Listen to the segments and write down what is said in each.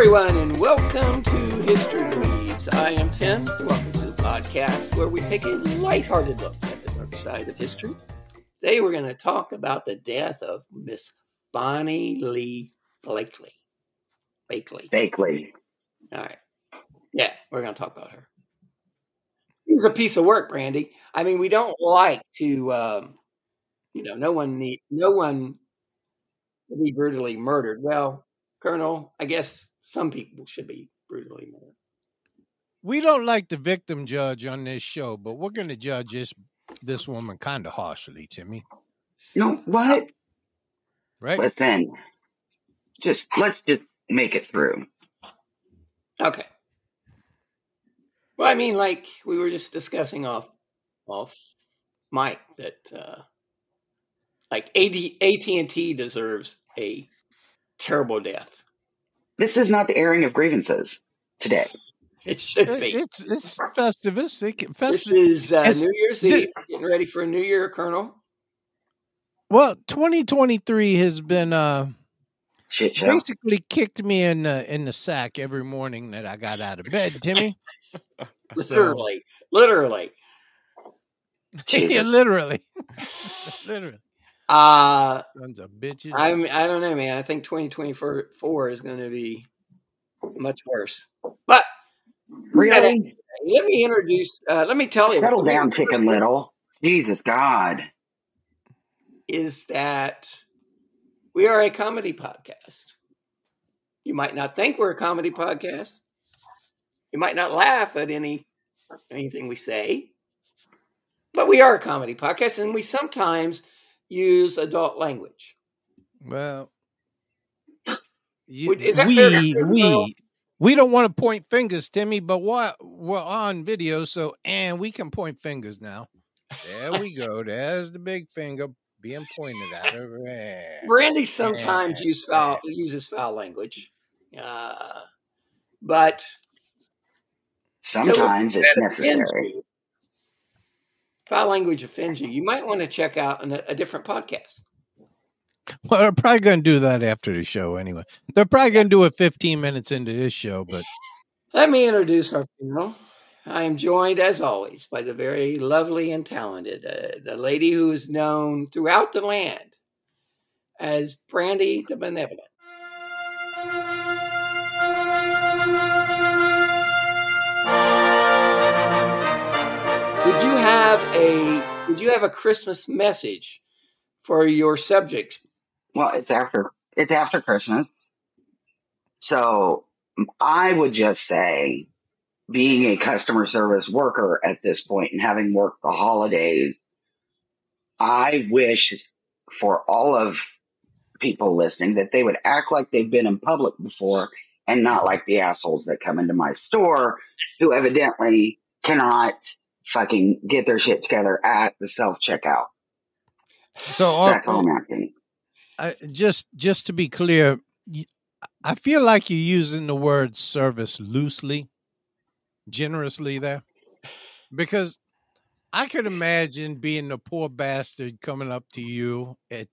Everyone, and welcome to History Weaves. I am Tim. Welcome to the podcast where we take a lighthearted look at the dark side of history. Today, we're going to talk about the death of Miss Bonnie Lee Blakely. Blakely. Bakley. All right. Yeah, we're going to talk about her. She's a piece of work, Brandy. I mean, we don't like to, um, you know, no one need, no one to be brutally murdered. Well, Colonel, I guess some people should be brutally murdered. We don't like the victim judge on this show, but we're going to judge this this woman kind of harshly, Timmy. You know what? Right? Listen, just let's just make it through. Okay. Well, I mean, like we were just discussing off off mic that uh like AD, AT&T deserves a terrible death. This is not the airing of grievances today. It should be. It's it's Festivus. It can- This is uh, it's- New Year's thi- Eve. Getting ready for a New Year, Colonel. well, 2023 has been uh Shit show. basically kicked me in the in the sack every morning that I got out of bed, Timmy. So- Literally, literally. yeah, literally, literally, Uh, sons of bitches. I'm. I don't know, man. I think 2024 is going to be much worse. But Really? let me introduce. Uh, let me tell you. Settle down, introduce Chicken Little. Jesus God. Is that we are a comedy podcast. You might not think we're a comedy podcast. You might not laugh at any anything we say, but we are a comedy podcast, and we sometimes use adult language. well, you, is that fair we say, we we don't want to point fingers, Timmy, but what we're on video, so and we can point fingers now. There we go. There's the big finger being pointed at her. Brandy sometimes use foul, uses foul language, uh, but Sometimes so it's necessary. Foul language offends you. You might want to check out an, a different podcast. Well, they're probably going to do that after the show anyway. They're probably going to do it 15 minutes into this show, but Let me introduce our panel. I am joined, as always, by the very lovely and talented, uh, the lady who is known throughout the land as Brandy the Benevolent. You have a Did you have a Christmas message for your subjects? Well, it's after it's after Christmas. So I would just say being a customer service worker at this point and having worked the holidays, I wish for all of people listening that they would act like they've been in public before and not like the assholes that come into my store who evidently cannot fucking get their shit together at the self checkout. So are- That's all I'm asking. I, just just to be clear, I feel like you're using the word service loosely, generously there, because I could imagine being the poor bastard coming up to you at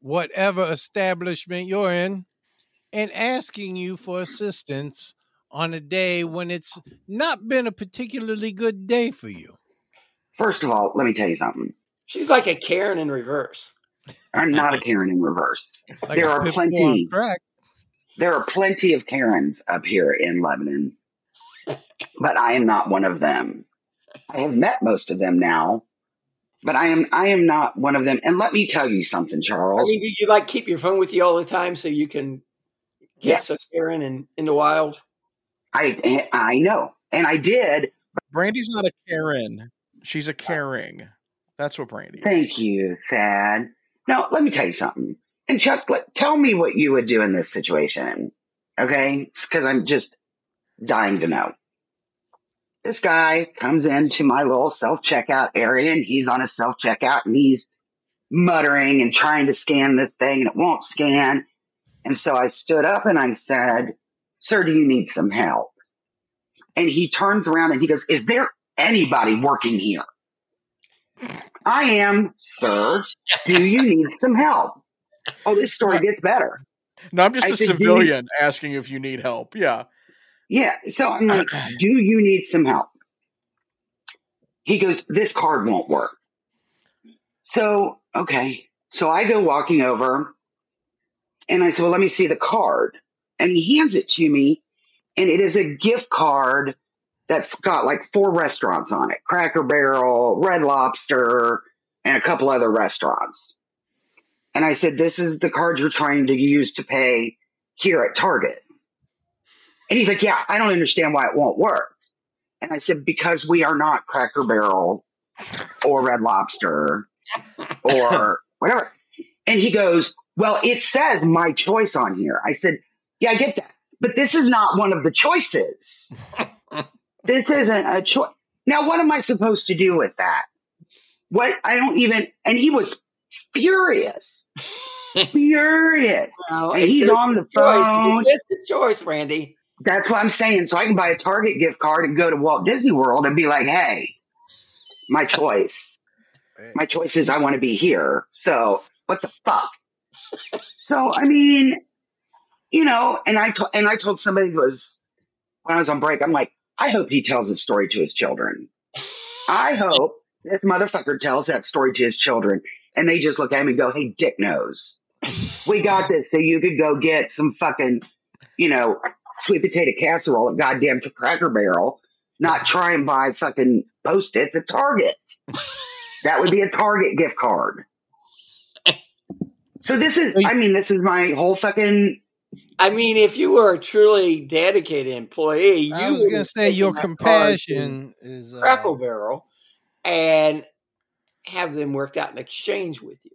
whatever establishment you're in and asking you for assistance on a day when it's not been a particularly good day for you. First of all, let me tell you something. She's like a Karen in reverse. I'm not a Karen in reverse. Like There are pit bull on plenty. crack. There are plenty of Karens up here in Lebanon, but I am not one of them. I have met most of them now, but I am I am not one of them. And let me tell you something, Charles. I mean, do you like keep your phone with you all the time so you can Yes, catch a Karen in, in the wild? I I know, and I did. Brandy's not a Karen. She's a uh, caring. That's what Brandy is. Thank you, Thadd. Now let me tell you something. And Chuck, let, tell me what you would do in this situation, okay? Because I'm just dying to know. This guy comes into my little self checkout area, and he's on a self checkout, and he's muttering and trying to scan this thing, and it won't scan. And so I stood up and I said, Sir, do you need some help? And he turns around and he goes, Is there anybody working here? I am, sir. Do you need some help? Oh, this story gets better. No, I'm just I a said, civilian asking if you need help. Yeah. Yeah. So I'm like, Do you need some help? He goes, This card won't work. So, okay. So I go walking over and I said, Well, let me see the card. And he hands it to me, and it is a gift card that's got like four restaurants on it Cracker Barrel, Red Lobster, and a couple other restaurants. And I said, This is the card you're trying to use to pay here at Target. And he's like, Yeah, I don't understand why it won't work. And I said, Because we are not Cracker Barrel or Red Lobster or whatever. And he goes, Well, it says my choice on here. I said, Yeah, I get that. But this is not one of the choices. this isn't a choice. Now, what am I supposed to do with that? What? I don't even. And he was furious. furious. No, And it he's on the choice. phone. It says the choice, Randy. That's what I'm saying. So I can buy a Target gift card and go to Walt Disney World and be like, hey, my choice. My choice is I want to be here. So what the fuck? so I mean, you know, and I to- and I told somebody who was when I was on break, I'm like, I hope he tells this story to his children. I hope this motherfucker tells that story to his children, and they just look at him and go, "Hey, dick knows, we got this." So you could go get some fucking, you know, sweet potato casserole at goddamn Cracker Barrel, not try and buy fucking post its at Target. That would be a Target gift card. So this is, I mean, this is my whole fucking. I mean, if you were a truly dedicated employee, you I was would gonna say your that card to compassion is uh, Crackle Barrel and have them worked out in exchange with you.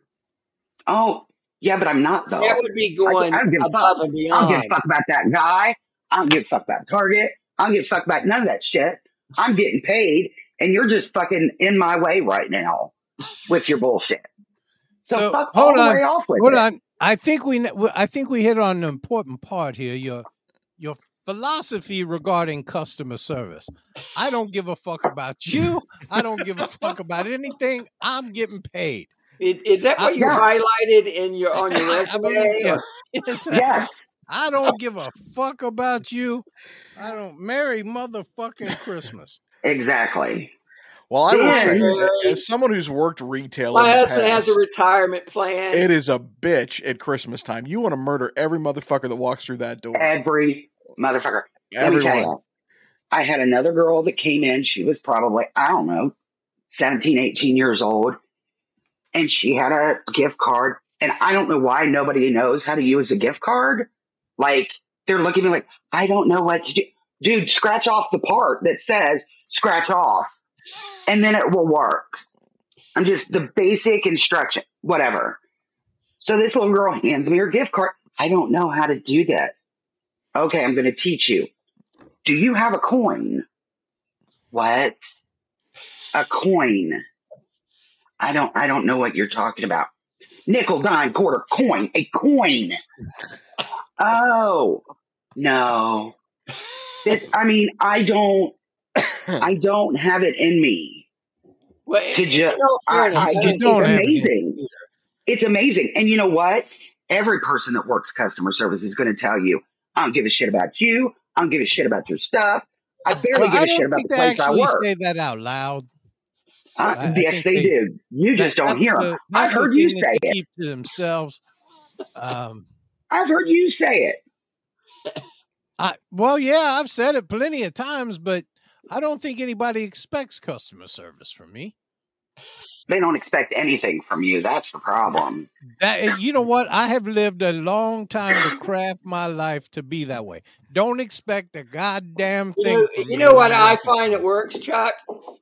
Oh, yeah, but I'm not though. That would be I, going I don't give above fuck. and beyond. I don't give a fuck about that guy. I don't give a fuck about Target. I don't give a fuck about none of that shit. I'm getting paid, and you're just fucking in my way right now with your bullshit. So, So, fuck hold all on, the way off with Hold it. on. I think we I think we hit on an important part here. Your your philosophy regarding customer service. I don't give a fuck about you. I don't give a fuck about anything. I'm getting paid. Is, is that what I- you yeah. highlighted in your on your I resume? believe- yeah. Yes. I don't give a fuck about you. I don't merry motherfucking Christmas. Exactly. Well, I will Dan- say, as someone who's worked retail, My in the husband has a retirement plan. it is a bitch at Christmas time. You want to murder every motherfucker that walks through that door. Every motherfucker. Let me tell Everyone. you, I had another girl that came in. She was probably, I don't know, 17, 18 years old. And she had a gift card. And I don't know why nobody knows how to use a gift card. Like, they're looking at me like, I don't know what to do. Dude, scratch off the part that says scratch off, and then it will work. I'm just the basic instruction, whatever. So this little girl hands me her gift card. I don't know how to do this. Okay, I'm going to teach you. Do you have a coin? What? a coin. I don't I don't know what you're talking about. Nickel, dime, quarter, coin, a coin. Oh no. This, I mean, I don't I don't have it in me. Well, To in, ju- in I, fairness, I I just, don't it's don't it. amazing. It's amazing. And you know what? Every person that works customer service is going to tell you, I don't give a shit about you. I don't give a shit about your stuff. I barely Well, give I a shit about think the they place I actually work. say that out loud. Uh, I, I yes, think they they do. You just don't that's hear them. the I've that's the heard you say they it. keep to themselves. Um, I've heard you say it. I well, yeah, I've said it plenty of times, but I don't think anybody expects customer service from me. They don't expect anything from you. That's the problem. That you know what? I have lived a long time to craft my life to be that way. Don't expect a goddamn You thing. know, from you know what I I work at find it works, Chuck,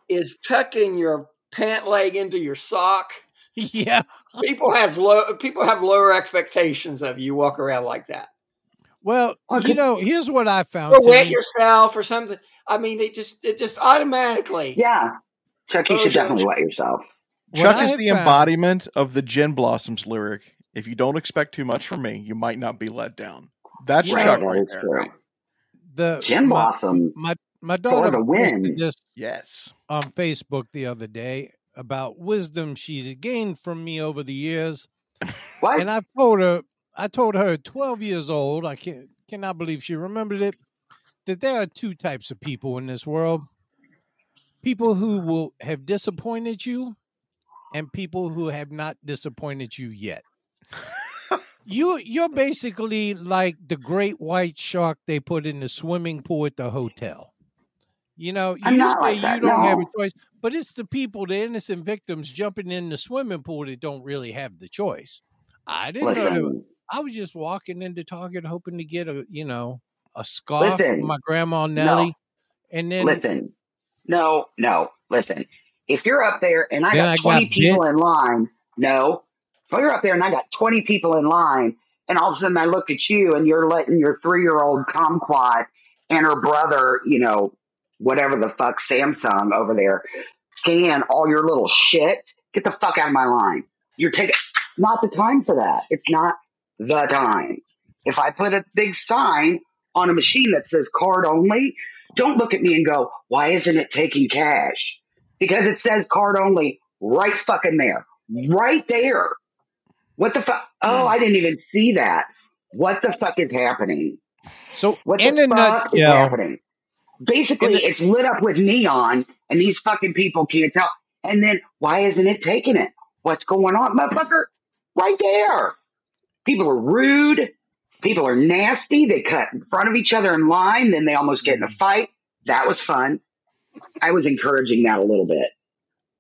is tucking your pant leg into your sock. Yeah. People has low people have lower expectations of you. Walk around like that, Well, Well, you know, here's what I found. or wet yourself, or something. I mean, it just it just automatically. Yeah. Chuck, you Oh, should so- definitely wet yourself. What Chuck I is the found- embodiment of the Gin Blossoms lyric. If you don't expect too much from me, you might not be let down. That's right, Chuck that right there. true. the Gin my, blossoms my my for daughter the win. this Yes. on Facebook the other day about wisdom she's gained from me over the years. What? And I've told her, I told her, 12 years old, I can, cannot believe she remembered it, that there are two types of people in this world people who will have disappointed you, and people who have not disappointed you yet. you you're basically like the great white shark they put in the swimming pool at the hotel. You know, you say like you that, don't have a choice, but it's the people, the innocent victims jumping in the swimming pool that don't really have the choice. I didn't know that. Listen, I was just walking into Target hoping to get a, you know, a scarf listen, my grandma no, Nellie, and then listen, no, no, listen. If you're up there and I got I 20 got people bit. in line, no. If you're up there and I got 20 people in line, and all of a sudden I look at you and you're letting your three year old kumquat and her brother, you know, whatever the fuck Samsung over there, scan all your little shit, get the fuck out of my line. You're taking, not the time for that. It's not the time. If I put a big sign on a machine that says card only, don't look at me and go, why isn't it taking cash? Because it says card only right fucking there. Right there. What the fuck? Oh, I didn't even see that. What the fuck is happening? So What the fuck is nutshell, happening? in Basically, it's lit up with neon, and these fucking people can't tell. And then, why isn't it taking it? What's going on, motherfucker? Right there. People are rude. People are nasty. They cut in front of each other in line. Then they almost get in a mm-hmm. fight. That was fun. I was encouraging that a little bit.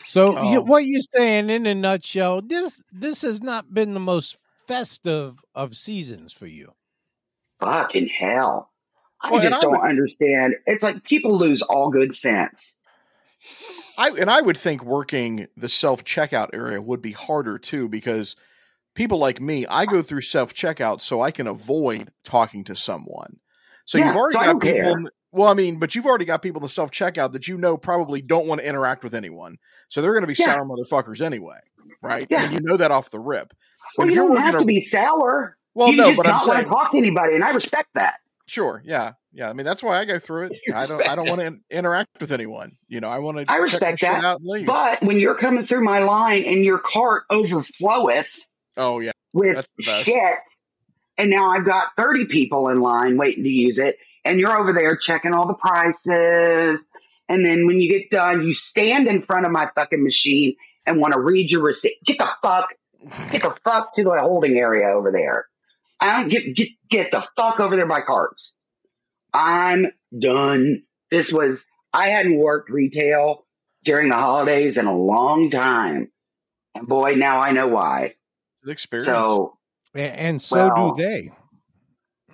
so oh. you, Oh, what you're saying in a nutshell, this this has not been the most festive of seasons for you. Fucking hell. I well, and just I would, don't understand. It's like people lose all good sense. I and I would think working the self checkout area would be harder too because people like me, I go through self checkout so I can avoid talking to someone. So you've already so got people. care. Well, I mean, but you've already got people in the self checkout that you know probably don't want to interact with anyone. So they're going to be Yeah, sour motherfuckers anyway, right? I mean, you know that off the rip. Well, you don't have to be sour. well, You no, just but I'm not want to saying talk to anybody, and I respect that. Sure. Yeah. Yeah. I mean, that's why I go through it. I don't. I don't want to in- interact with anyone. You know, I want to I respect that. out and leave. But when you're coming through my line and your cart overfloweth Oh yeah, with that's the best. shit, and now I've got 30 people in line waiting to use it, and you're over there checking all the prices. And then when you get done, you stand in front of my fucking machine and want to read your receipt. Get the fuck, get the fuck to the holding area over there. I don't get, get, get the fuck over there by carts. I'm done. This was, I hadn't worked retail during the holidays in a long time. And boy, now I know why. The experience. So, A- And so do they.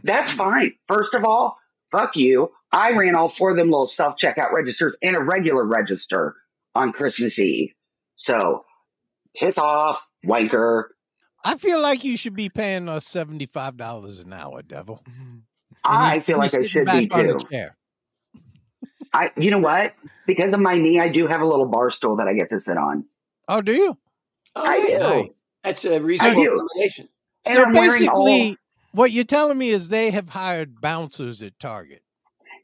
that's fine. First of all, fuck you. I ran all four of them little self checkout registers and a regular register on Christmas Eve. So, piss off, wanker. I feel like you should be paying us seventy five dollars an hour, devil. And you I should feel like I should back be on the too. chair. I, you know what? Because of my knee, I do have a little bar stool that I get to sit on. Oh, do you? Oh, I do. Nice. That's a reasonable do. accommodation. So I'm all- basically, what you're telling me is they have hired bouncers at Target.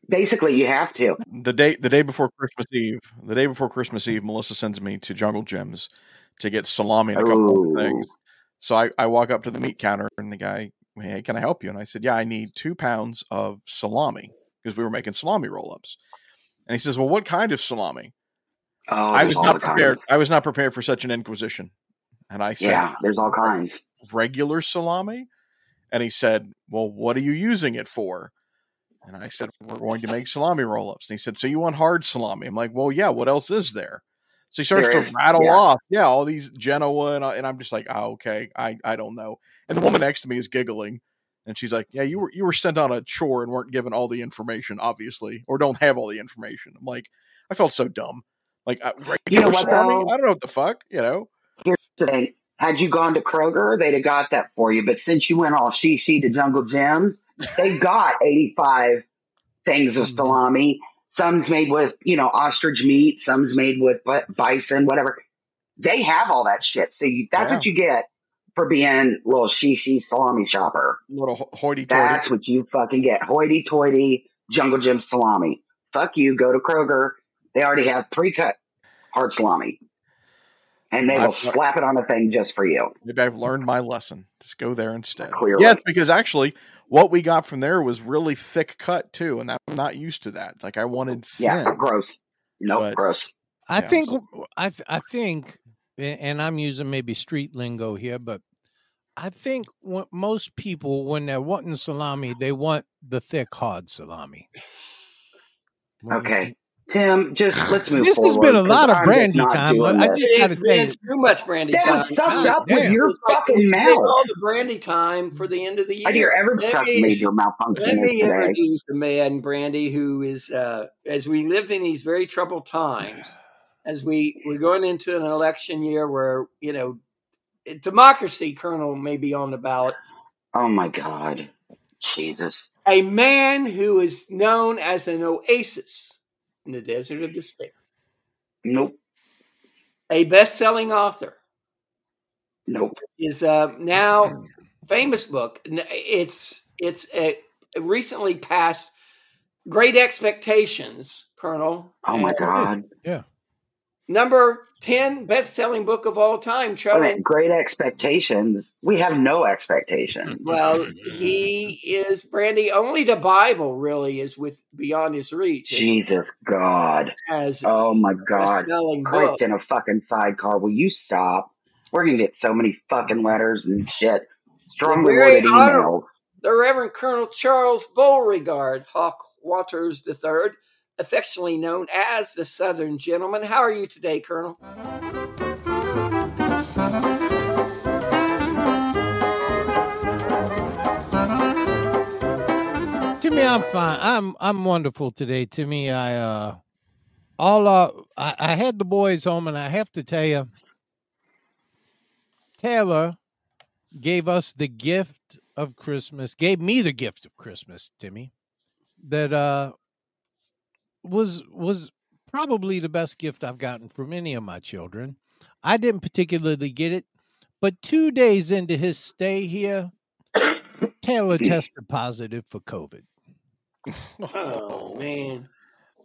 Basically, you have to. the day the day before Christmas Eve, the day before Christmas Eve, Melissa sends me to Jungle Jim's to get salami and a couple Ooh. of oh. things. So I, I walk up to the meat counter and the guy, hey, can I help you? And I said, yeah, I need two pounds of salami because we were making salami roll ups. And he says, well, what kind of salami? Oh, I was not the kinds. prepared. I was not prepared for such an inquisition. And I said, Yeah, there's all kinds. regular salami? And he said, Well, what are you using it for? And I said, We're going to make salami roll ups. And he said, So you want hard salami? I'm like, Well, yeah, what else is there? So he starts There to is, rattle yeah. off, yeah, all these Genoa. And, I, and I'm just like, Oh, okay. I, I don't know. And the woman next to me is giggling. And she's like, Yeah, you were you were sent on a chore and weren't given all the information, obviously, or don't have all the information. I'm like, I felt so dumb. Like, uh, regular You know what, though? I don't know what the fuck, you know? Here's the thing. Had you gone to Kroger, they'd have got that for you. But since you went all she-she to Jungle Jim's, they got 85 things of Mhm. salami. Some's made with, you know, ostrich meat. Some's made with bison, whatever. They have all that shit. So you, that's Yeah. what you get for being a little she-she salami shopper. Little hoity toity. That's what you fucking get. Hoity-toity Jungle Jim salami. Fuck you. Go to Kroger. They already have pre-cut hard salami. And they will I've- slap it on the thing just for you. Maybe I've learned my lesson. Just go there instead. Clearly. Yes, because actually, what we got from there was really thick cut too, and I'm not used to that. Like I wanted thin. Yeah, gross. Nope, But- gross. I Yeah, think so- I th- I think, and I'm using maybe street lingo here, but I think what most people when they're wanting salami, they want the thick hard salami. What do you Okay. Think? Tim, just let's move on. This has been a 'cause lot of brandy time, but I just It's gotta tell been you- too much brandy That time. was sucked up damn. with your It's fucking we spent mouth. all the brandy time for the end of the year. I dear every Let truck me- made Let me today. introduce the man, Brandy, who is, uh, as we lived in these very troubled times, as we we're going into an election year where you know democracy, Colonel, may be on the ballot. Oh my God. Jesus. A man who is known as an oasis in the desert of despair. Nope. A best-selling author. Nope. is uh, now famous book. It's it's a recently passed Great Expectations, Colonel. Oh my God! God. Number ten best-selling book of all time. Charlie. minute, Great expectations. We have no expectations. Well, he is Brandy. Only the Bible really is with beyond his reach. as- Jesus God. as Oh my God. best-selling book. Clicked in a fucking sidecar. Will you stop? We're gonna get so many fucking letters and shit. Strongly worded emails. the Reverend Colonel Charles Beauregard Hawk Walters III, affectionately known as the Southern Gentleman. How are you today, Colonel? Timmy, I'm fine. I'm I'm wonderful today, Timmy. I uh all uh I, I had the boys home and I have to tell you Taylor gave us the gift of Christmas, gave me the gift of Christmas, Timmy, that uh was was probably the best gift I've gotten from any of my children. I didn't particularly get it, but two days into his stay here, Taylor tested positive for COVID. Oh man.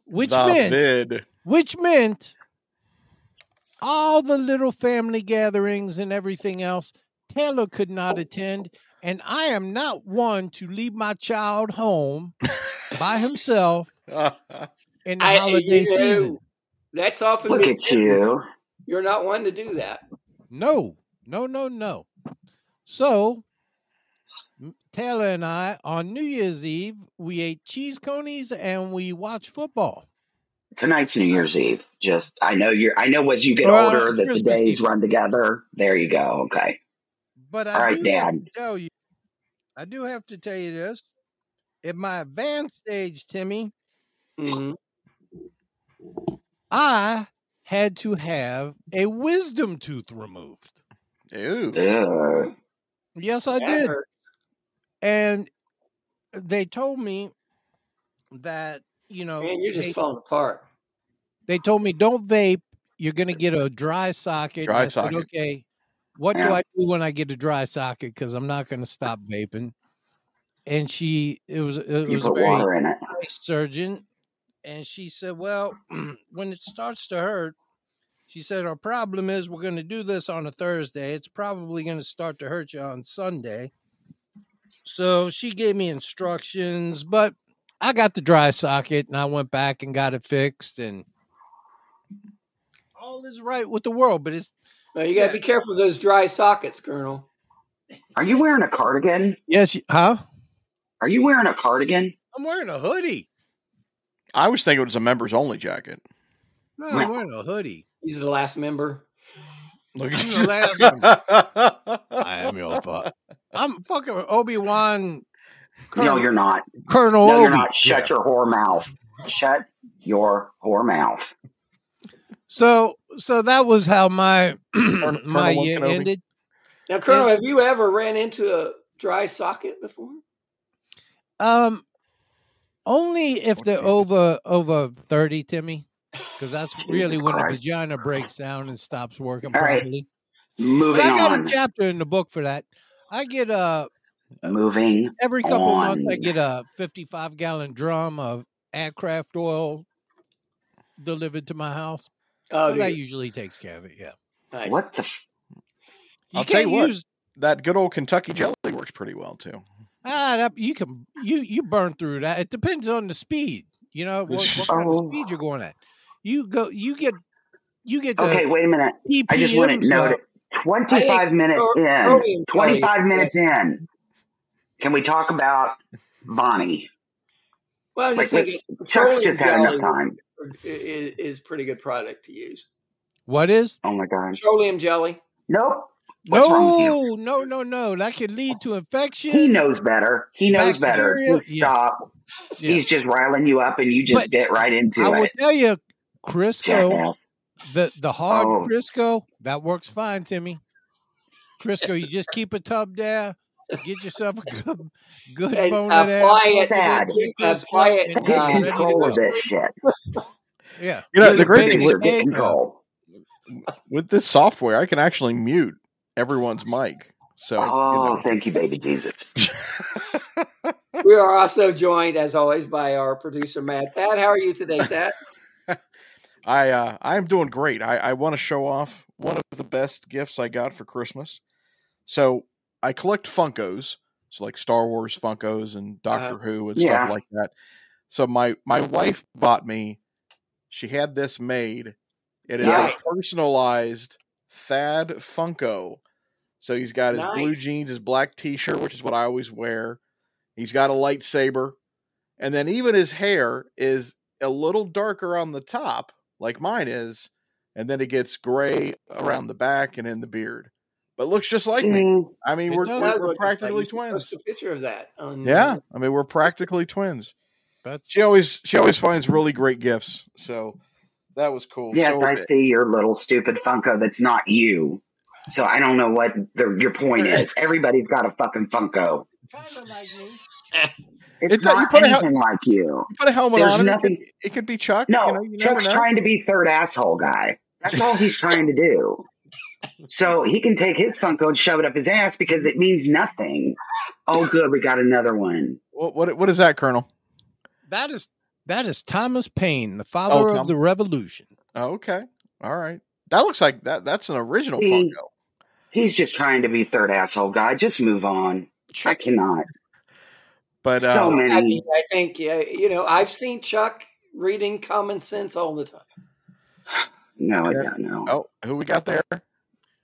Which the meant vid. which meant all the little family gatherings and everything else Taylor could not oh. attend and I am not one to leave my child home by himself ah. In the I- holiday you know, season. That's often Look been at you. You're not one to do that. No, no, no, no. So Taylor and I on New Year's Eve we ate cheese coneys and we watched football. Tonight's New Year's Eve. Just I know you're I know as you get Well, older that the days Eve. run together. There you go. Okay. But I All right, do have Dad. to tell you, I do have to tell you this. In my advanced stage, Timmy, Mhm. I had to have a wisdom tooth removed. Ew. Ugh. Yes, I That did. hurt. And they told me that you know, Man, you're just they, falling apart. they told me don't vape. You're gonna get a dry socket. Dry I said, socket. okay. What do I do when I get a dry socket? Because I'm not gonna stop vaping. And she, it was, it You was a very water in it. nice surgeon, and she said, "Well, when it starts to hurt, she said our problem is we're going to do this on a Thursday. It's probably going to start to hurt you on Sunday." So she gave me instructions, but I got the dry socket and I went back and got it fixed, and all is right with the world. But it's Well, you got to Yeah. be careful of those dry sockets, Colonel. Are you wearing a cardigan? yes, huh? Are you wearing a cardigan? I'm wearing a hoodie. I was thinking it was a members only jacket. No, I'm wearing a hoodie. He's the last member. Look at the last one. I am your fuck. I'm fucking Obi Wan. No, you're not. Colonel No, Obi. you're not. Shut Yeah. your whore mouth. Shut your whore mouth. So, so that was how my my year Kenobi. ended. Now, Colonel, have you ever ran into a dry socket before? Um, only if they're over over thirty, Timmy, because that's really when the vagina breaks down and stops working All right. properly. Moving But I got on. a chapter in the book for that. I get a Moving. every couple months I get a fifty-five gallon drum of aircraft oil delivered to my house. Oh, so that dude. usually takes care of it. Yeah. Nice. What the? F- You I'll tell you can't what. use that good old Kentucky jelly works pretty well too. Ah that, you can you you burn through that. It depends on the speed. You know what, what kind of Oh. speed you're going at. You go you get you get the okay, wait a minute. I just want to EPMs note it. 25 minutes Cro- in. 25 jelly. minutes in. Can we talk about Bonnie? Well, I'm just Like, thinking Chuck's petroleum just had enough jelly time. is, is pretty good product to use. What is? Oh my God. Petroleum jelly. Nope. What's wrong with you? No, no, no, no. That could lead to infection. He knows better. He knows better. Just stop. Yeah. He's just riling you up and you just But get right into it. I will tell you, Crisco, Jackass. the the hard Oh. Crisco, that works fine, Timmy. Crisco, you just keep a tub there, get yourself a good, good And boner there. apply it- Sad. Crisco, apply it, Get you're ready to control of this shit. Yeah. You know, the great thing with, are get egg, control. with this software, I can actually mute everyone's mic. So you Oh, know. thank you, baby Jesus. We are also joined, as always, by our producer Matt. Thadd, how are you today, Thadd? I uh, I'm doing great. I, I want to show off one of the best gifts I got for Christmas. So I collect Funkos, so like Star Wars Funkos and Doctor Who and Yeah. stuff like that. So my my wife bought me. She had this made. It is Nice. a personalized Thadd Funko. So he's got his blue jeans, his black T-shirt, which is what I always wear. He's got a lightsaber, and then even his hair is a little darker on the top, like mine is, and then it gets gray around the back and in the beard. But looks just like me. Mm, I mean, It we're, we're, we're what like. practically post twins. a picture of that. On, Yeah, I mean, we're practically twins. That's She always she always finds really great gifts, so that was cool. Yes, so, I see your little stupid Funko that's not you. So I don't know what the, your point is. Everybody's got a fucking Funko. kind of like me. It's, It's not- you not put hel- anything like you. You put a helmet There's on it. nothing- It, could, it could be Chuck. No, you know, you Chuck's know. trying to be third asshole guy. That's all he's trying to do. So he can take his Funko and shove it up his ass because it means nothing. Oh, good, we got another one. What, what what is that, Colonel? That is that is Thomas Paine, the oh, father Oh, of Tom- the revolution. Oh, okay, all right. That looks like that. That's an original See, Funko. He's just trying to be third asshole guy. Just move on. I cannot. But so uh, I, many. mean, I think yeah, you know I've seen Chuck reading common sense all the time. No, I Yeah. don't know. oh, who we got there?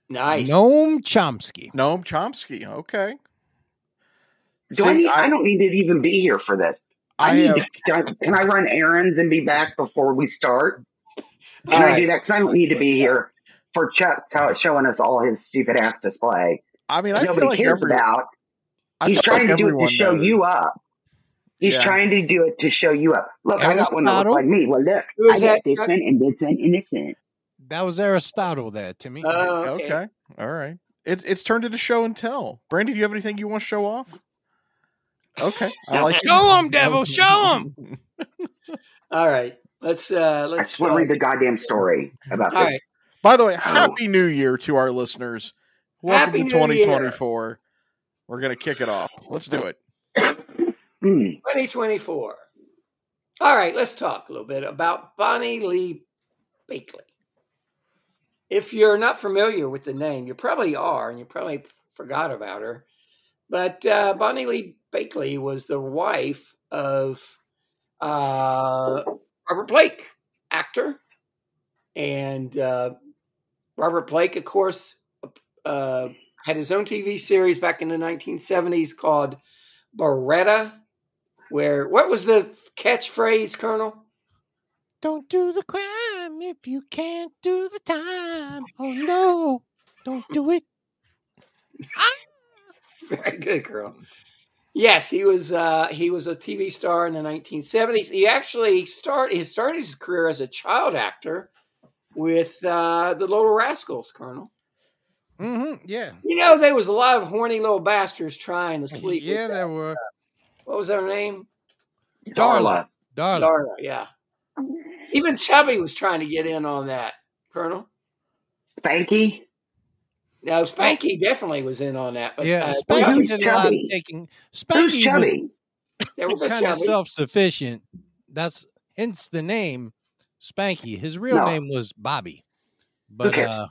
Nice. Noam Chomsky. Noam Chomsky. Okay. Do I, need, I, I- don't need to even be here for this. I, I need have- to, can I- can I run errands and be back before we start? Can All I do that? Because I don't need to be here for Chuck to- showing us all his stupid ass display. I mean, I Nobody feel like cares every, about. I He's feel like trying to do it to show knows. you up. He's Yeah. trying to do it to show you up. Look, I got one that looks Aristotle? like me. Well, look, I got that, this one and this one and this one. That was Aristotle there, Timmy. Oh, okay. Okay. All right. It's it's turned into show and tell. Brandy, do you have anything you want to show off? Okay. I like it. Show 'em, devil, show 'em. All right. Let's uh let's I just want to read the goddamn story about All this. right. By the way, Oh. happy New Year to our listeners. Welcome Happy to New Year. 2024. We're gonna kick it off. Let's do it. Hmm. 2024. All right, let's talk a little bit about Bonnie Lee Bakley. If you're not familiar with the name, you probably are, and you probably forgot about her. But uh, Bonnie Lee Bakley was the wife of uh, Robert Blake, actor. And uh, Robert Blake, of course, uh, had his own TV series back in the 1970s called Baretta, where what was the catchphrase, Colonel? Don't do the crime if you can't do the time. Oh no, don't do it. Very good, girl. Yes, he was. Uh, he was a TV star in the 1970s. He actually started. He started his career as a child actor with uh, the Little Rascals, Colonel. Mm-hmm. Yeah. You know, there was a lot of horny little bastards trying to sleep. yeah, that- there were. What was her name? Darla. Darling. Darla. Yeah. Even Chubby was trying to get in on that, Colonel. Spanky. No, Spanky definitely was in on that. But yeah, uh, Spanky who's did a lot of chubby? taking. Who's Spanky was, chubby? there was a kind of self-sufficient. That's hence the name Spanky. His real No. name was Bobby, but cares? uh,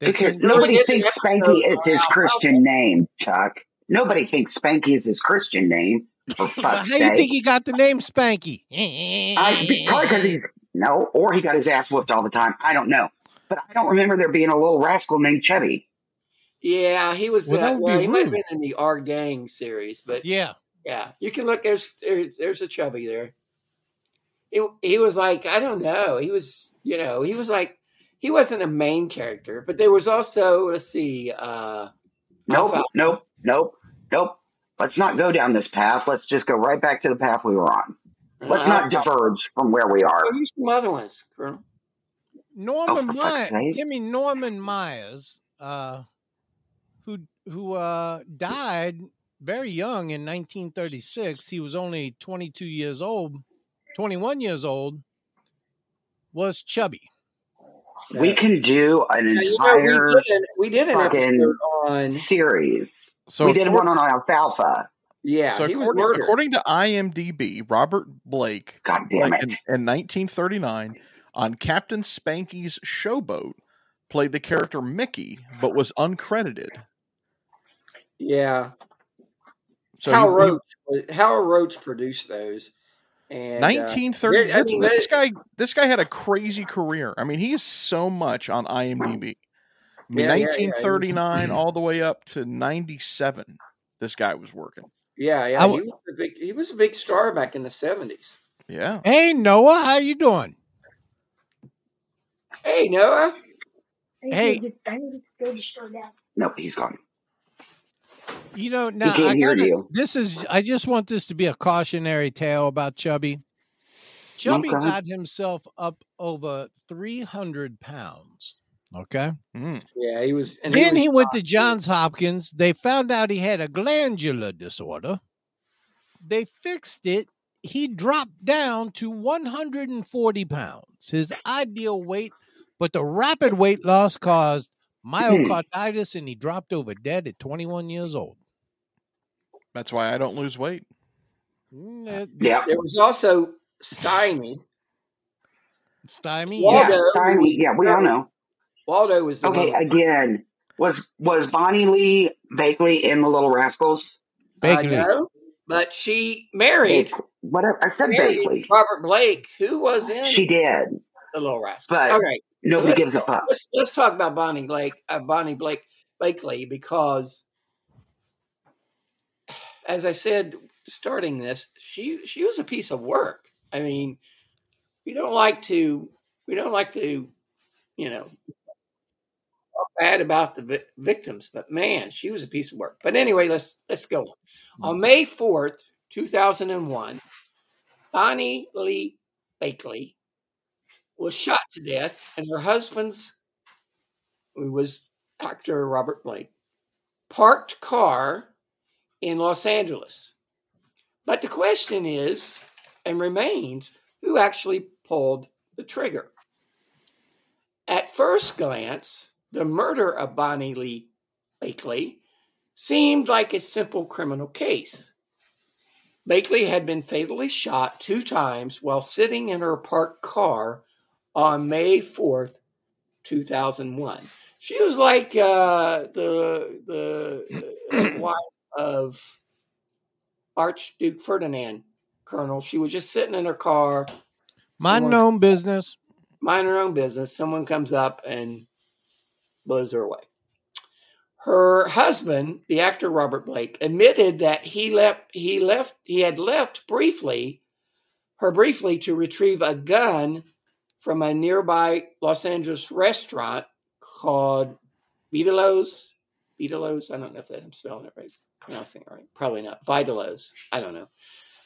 they Who cares? Nobody thinks Spanky is his Alfalfa. Christian name, Chuck. Nobody thinks Spanky is his Christian name. For How do you think he got the name Spanky? I, probably because he's no, or he got his ass whooped all the time. I don't know, but I don't remember there being a little rascal named Chubby. Yeah, he was. Well, that uh, well, he might have been in the Our Gang series, but yeah, Yeah, you can look. There's there, there's a chubby there. He he was like I don't know. He was you know he was like he wasn't a main character, but there was also let's see. uh Nope, Alfalfa. nope, nope, nope. Let's not go down this path. Let's just go right back to the path we were on. Let's uh, not diverge from where we are. Oh, here's some other ones, Colonel. Norman Oh, Myers, sake. Timmy Norman Myers, uh, who who uh, died very young in 1936. He was only 22 years old, 21 years old. Was chubby. We can do an Now, you know, entire we did an, we did an episode on series. So we did one on alfalfa. yeah. So according, according to IMDb, Robert Blake, God damn like it! in, in 1939, on Captain Spanky's showboat, played the character Mickey, but was uncredited. yeah, So Hal he- he- Roach. was- Hal Roach produced those. And uh, 1930. there- I this, mean, this guy, this guy had a crazy career. I mean, he is so much on IMDb. I mean, Yeah, yeah, yeah, he 1939 all the way up to 97. This guy was working. Yeah, yeah. I he was a big he was a big star back in the seventies. Yeah. Hey Noah, how you doing? Hey Noah. Hey. No, he's gone. You know now can't I hear gotta, you. this is I just want this to be a cautionary tale about Chubby. Chubby Okay. got himself up over 300 pounds. Okay. Mm. Yeah, he was. And then was he went to. Johns Hopkins. They found out he had a glandular disorder. They fixed it. He dropped down to 140 pounds, his ideal weight, but the rapid weight loss caused myocarditis and he dropped over dead at 21 years old. That's why I don't lose weight. Mm, it- Yeah, There was also Stymie. Stymie. Waldo yeah, Stymie, yeah. We all know. Waldo was the Okay, one. again, was was Bonnie Lee Bakley in the Little Rascals? Uh, Bakley. no, but she married, Bak- Whatever I said, married Bakley. Robert Blake, who was in She did, the Little Rascals. but All right, nobody let's gives a fuck. let's let's talk about Bonnie Blake, uh, Bonnie Blake Blakely, because as I said, starting this, she she was a piece of work. I mean, we don't like to we don't like to, you know, talk bad about the vi- victims, but man, she was a piece of work. But anyway, let's let's go on. Hmm. On May fourth, two thousand and one, Bonnie Lee Bakley was shot to death, and her husband's, who was actor Robert Blake, parked car in Los Angeles. But the question is, and remains, who actually pulled the trigger. At first glance, the murder of Bonnie Lee Bakley seemed like a simple criminal case. Bakley had been fatally shot two times while sitting in her parked car on May 4th, 2001. She was like uh, the the wife of Archduke Ferdinand, Colonel. She was just sitting in her car, Mind Someone- your own business. mind her own business. Someone comes up and blows her away. Her husband, the actor Robert Blake, admitted that he left he left he had left briefly her briefly to retrieve a gun from a nearby Los Angeles restaurant called Vitello's. Vitello's, I don't know if that I'm spelling it right, pronouncing it right. Probably not. Vitello's. I don't know.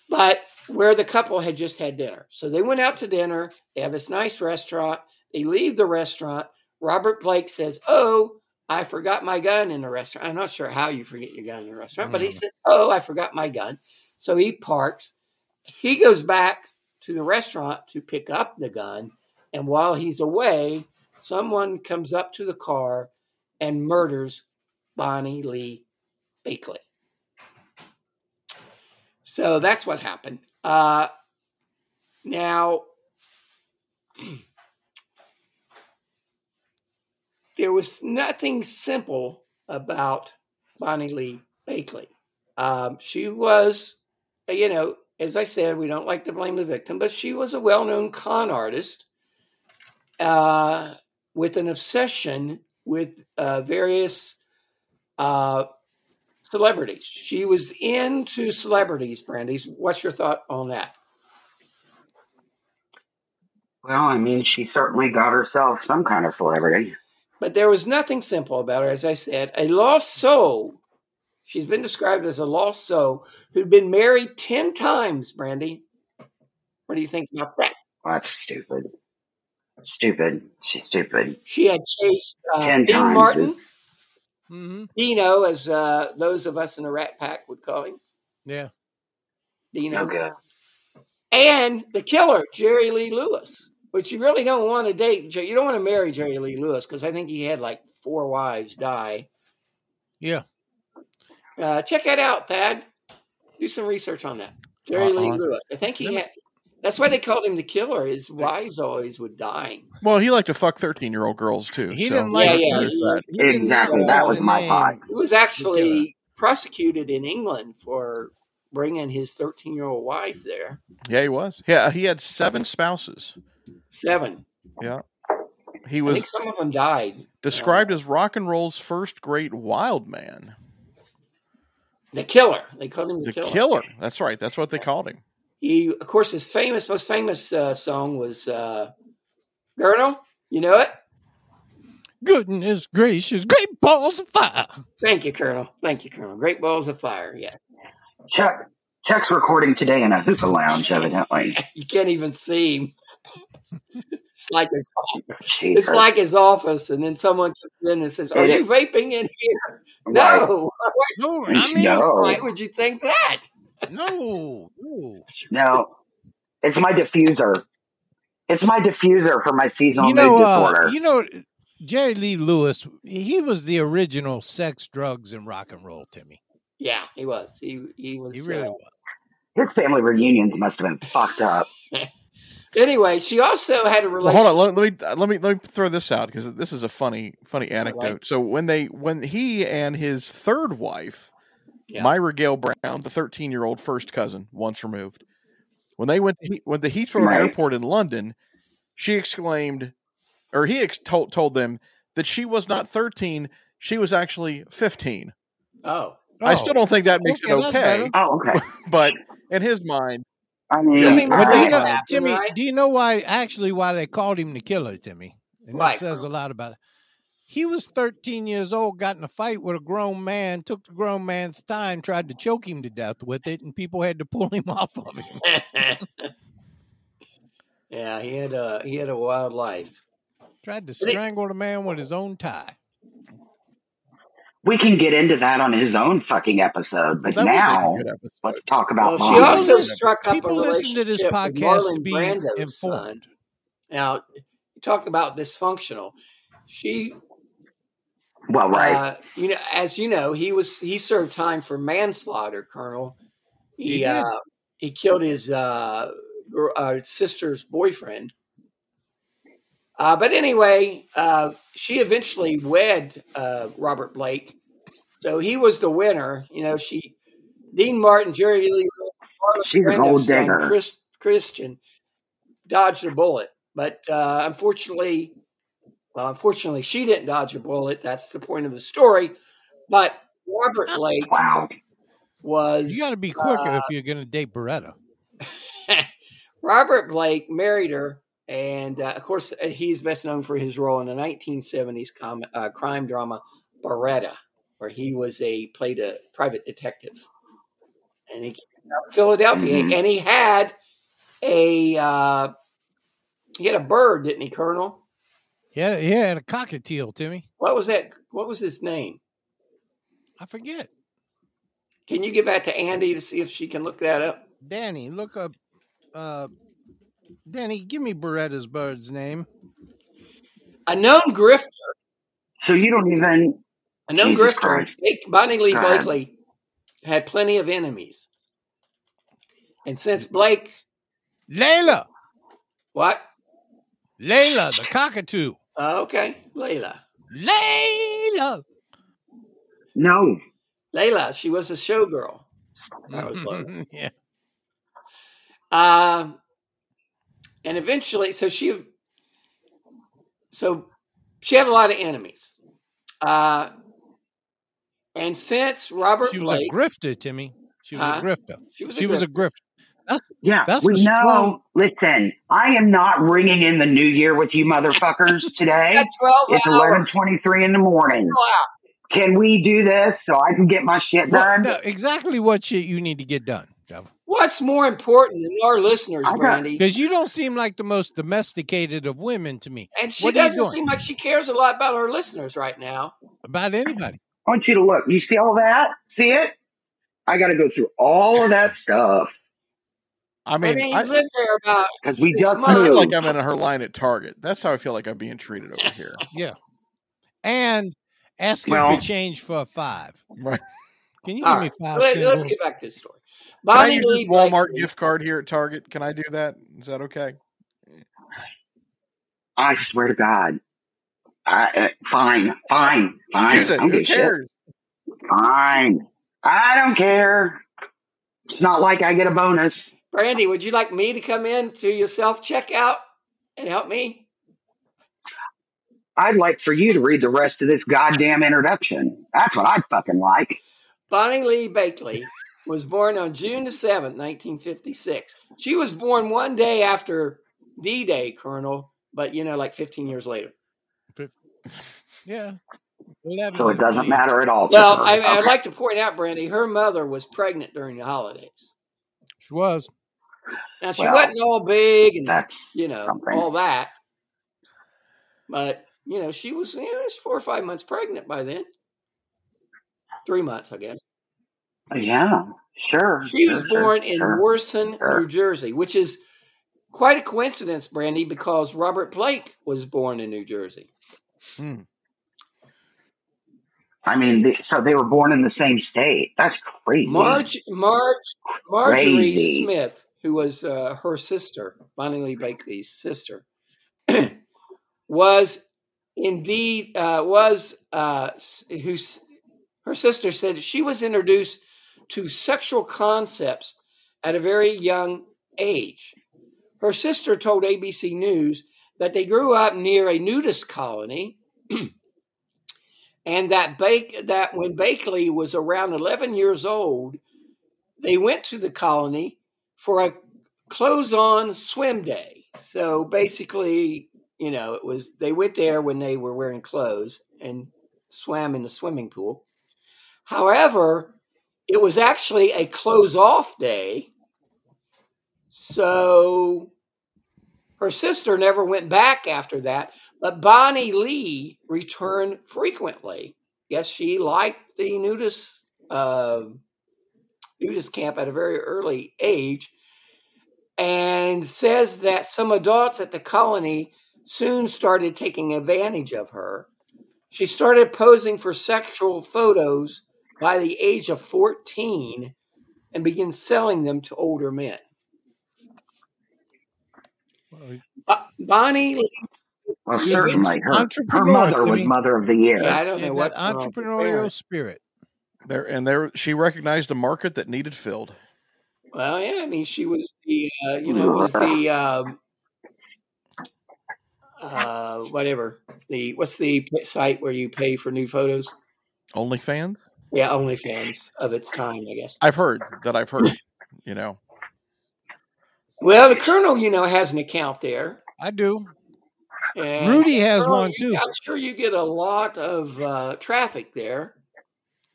But where the couple had just had dinner. So they went out to dinner. They have this nice restaurant. They leave the restaurant. Robert Blake says, Oh, I forgot my gun in the restaurant. I'm not sure how you forget your gun in the restaurant, but he Mm. said, Oh, I forgot my gun. So he parks. He goes back to the restaurant to pick up the gun. And while he's away, someone comes up to the car and murders Bonnie Lee Bakley. So that's what happened. Uh, now, there was nothing simple about Bonnie Lee Bakley. Um, she was, you know, as I said, we don't like to blame the victim, but she was a well known con artist uh, with an obsession with uh, various uh, celebrities. She was into celebrities, Brandy. What's your thought on that? Well, I mean, she certainly got herself some kind of celebrity. But there was nothing simple about her, as I said. A lost soul. She's been described as a lost soul who'd been married 10 times, Brandy. What do you think about that? That's stupid. Stupid. She's stupid. She had chased uh, Dean. Martin, is- hmm Dino, as uh, those of us in the Rat Pack would call him. Yeah. Dino. No good. And the killer, Jerry Lee Lewis, which you really don't want to date. You don't want to marry Jerry Lee Lewis because I think he had like four wives die. Yeah. Uh, check that out, Thadd. Do some research on that. Jerry Lee Uh-uh. Lewis. I think he Really? had. That's why they called him the killer. His wives always would die. Well, he liked to fuck thirteen-year-old girls too. He so- didn't like Yeah, it. yeah, He- he- he didn't Exactly. That was my name. thought. He was actually prosecuted in England for bringing his 13 year old wife there. Yeah, he was. Yeah, he had seven spouses. Seven. Yeah. He I was think some of them died. described as rock and roll's first great wild man. The killer. They called him the, killer. The killer. killer. That's right. That's what they called him. He, of course, his famous, most famous uh, song was uh, Girdle. You know it? Goodness gracious, great balls of fire. Thank you, Colonel. Thank you, Colonel. Great balls of fire. Yes. Chuck, Chuck's recording today in a hookah lounge, evidently. You can't even see him. It's like his, office. it's like his office, and then someone comes in and says, "Are It you is. vaping in here?" Right. No. No, I mean, No. Why would you think that? No, no. No, it's my diffuser. It's my diffuser for my seasonal You know, mood uh, disorder. you know, Jerry Lee Lewis. He was the original sex, drugs, and rock and roll. Timmy, Yeah, he was. He he was. he really uh, was. His family reunions must have been fucked up. Anyway, she also had a Well, hold on. Let, let me let me let me throw this out because this is a funny funny anecdote. So when they when he and his third wife, Yeah. Myra Gale Brown, the thirteen year old first cousin, once removed, when they went to he- when the Heathrow Right. Airport in London, she exclaimed, or he ex- told told them that she was not thirteen, she was actually fifteen. oh, I still don't think that oh. makes okay, it okay. Oh, okay. but in his mind, I mean, Timmy was do you know, Timmy? right? Do you know why? Actually, why they called him the killer, Timmy? And Why, that says a lot about it. He was 13 years old, got in a fight with a grown man, took the grown man's tie and tried to choke him to death with it, and people had to pull him off of him. yeah, he had a he had a wild life. Tried to strangle the man with his own tie. we can get into that on his own fucking episode. But That would make a now episode. let's talk about Well, she Bonnie. also struck up a listen to this relationship with podcast to Marlon be Brando's son. Now, you talk about dysfunctional. She, Well, right. uh, you know, as you know, he was he served time for manslaughter. Colonel, he He uh, he killed his uh, uh, sister's boyfriend. Uh, but anyway, uh, she eventually wed uh, Robert Blake, so he was the winner. You know, she Dean Martin, Jerry Lee, She's a Brando's gold son, digger. Chris, Christian dodged a bullet, but uh, unfortunately, well, unfortunately, she didn't dodge a bullet. That's the point of the story. But Robert Blake wow. was You got to be quicker uh, if you're going to date Baretta. Robert Blake married her, and uh, of course, uh, he's best known for his role in the 1970s com- uh, crime drama Baretta, where he was a played a private detective, and he came out of Philadelphia, Mhm. and he had a uh, he had a bird, didn't he, Colonel? Yeah, he had a cockatiel, Timmy. What was that? What was his name? I forget. Can you give that to Andy to see if she can look that up? Danny, look up. Uh, Danny, give me Baretta's bird's name. A known grifter, So you don't even. a known Jesus grifter. Christ. Blake- Bonnie Lee Go. Blakely had plenty of enemies, and since Blake, Layla, what? Layla, the cockatoo. Uh, okay, Layla. Layla. No. Layla, she was a showgirl. That was low. yeah. Um, and eventually, so she, so she had a lot of enemies. Uh, and since Robert She was Blake, a grifter, Timmy. She was Huh? a grifter. she was She a was a grifter. Grifter. Yeah, That's we a know. strong- Listen, I am not ringing in the new year with you motherfuckers today. It's hours. eleven twenty-three in the morning. Can we do this so I can get my shit Well, done? no, exactly what shit you need to get done, What's more important than our listeners, I got- Brandy? because you don't seem like the most domesticated of women to me. And she What doesn't seem like she cares a lot about our listeners right now. About anybody. I want you to look. You see all that? See it? I got to go through all of that stuff I I mean, mean, I, you've lived there about because we just I feel like I'm in her line at Target. That's how I feel like I'm being treated over here. Yeah. And asking Well- for change for a five. Right. Can you All give me right, five let, us get back to the story. Can I use Lee Walmart Blakely- gift card here at Target? Can I do that? Is that okay? I swear to God. I, uh, fine, fine, fine. Use I it. don't Who give a shit. Fine. I don't care. It's not like I get a bonus. Brandy, would you like me to come in to your self checkout and help me? I'd like for you to read the rest of this goddamn introduction. That's what I'd fucking like. Bonnie Lee Bakley was born on June the 7th, 1956. She was born one day after D Day, Colonel, but you know, like 15 years later. Yeah. So it doesn't matter at all. Well, her. I, I'd Okay. like to point out, Brandy, her mother was pregnant during the holidays. She was. Now, she Well, wasn't all big and, That's you know, something. all that. But, you know, she was, you know, she was four or five months pregnant by then. Three months, I guess. yeah, sure. She sure, was sure, born in sure. Warson, sure. New Jersey, which is quite a coincidence, Brandy, because Robert Blake was born in New Jersey. Hmm. I mean, they, so they were born in the same state. That's crazy. March, Marge, Marjorie Crazy. Smith, who was uh, her sister, Bonnie Lee Bakley's sister, was indeed uh, was uh, her sister said she was introduced to sexual concepts at a very young age. Her sister told ABC News that they grew up near a nudist colony. And that Bake that when Bakley was around 11 years old, they went to the colony for a clothes-on swim day. So basically, you know, it was they went there when they were wearing clothes and swam in the swimming pool. However, it was actually a clothes-off day. So her sister never went back after that, but Bonnie Lee returned frequently guess she liked the nudist uh, nudist camp at a very early age, and says that some adults at the colony soon started taking advantage of her. She started posing for sexual photos by the age of 14 and began selling them to older men. Well, Bonnie, Well, certainly her, her mother was Timmy. mother of the year. yeah, I don't she know had what's that going on with her entrepreneurial spirit. There and there, she recognized a market that needed filled. Well, yeah, I mean, she was the, uh, you know, was the, um, uh, whatever the what's the site where you pay for new photos? OnlyFans. Yeah, OnlyFans of its time, I guess. I've heard that. I've heard. You know, Well, the Colonel, you know, has an account there. I do. And Rudy has Colonel, one too. I'm sure you get a lot of uh, traffic there.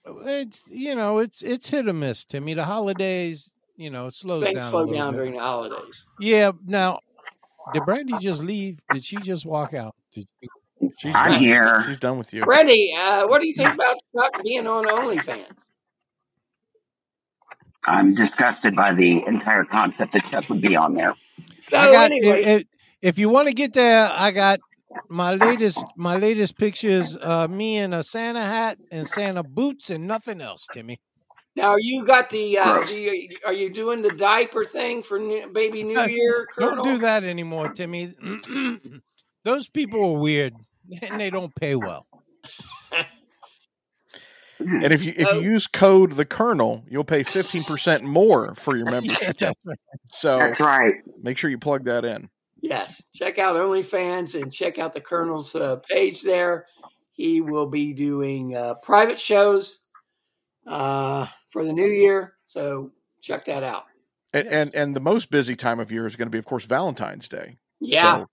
It's you know, it's it's hit or miss, Timmy. The holidays, you know, it slows Things down. a slow down bit. during the holidays. Yeah. Now, did Brandy just leave? Did she just walk out? Did she, she's I'm done. here. She's done with you. Brandy, uh, what do you think about Chuck being on OnlyFans? I'm disgusted by the entire concept that Chuck would be on there. So I got. anyway, if, if, if you want to get there, I got my latest my latest pictures. Uh, me in a Santa hat and Santa boots and nothing else, Timmy. now you got the. Uh, Gross. do you, are you doing the diaper thing for new, baby New Uh, Year, Colonel? Don't do that anymore, Timmy. Those people are weird and they don't pay well. And if you if you Oh. use code the Colonel, you'll pay fifteen percent more for your membership. That's right. So That's right. make sure you plug that in. Yes, check out OnlyFans and check out the Colonel's uh, page there. He will be doing uh, private shows uh, for the new year, so check that out. And, and and the most busy time of year is going to be, of course, Valentine's Day. Yeah, So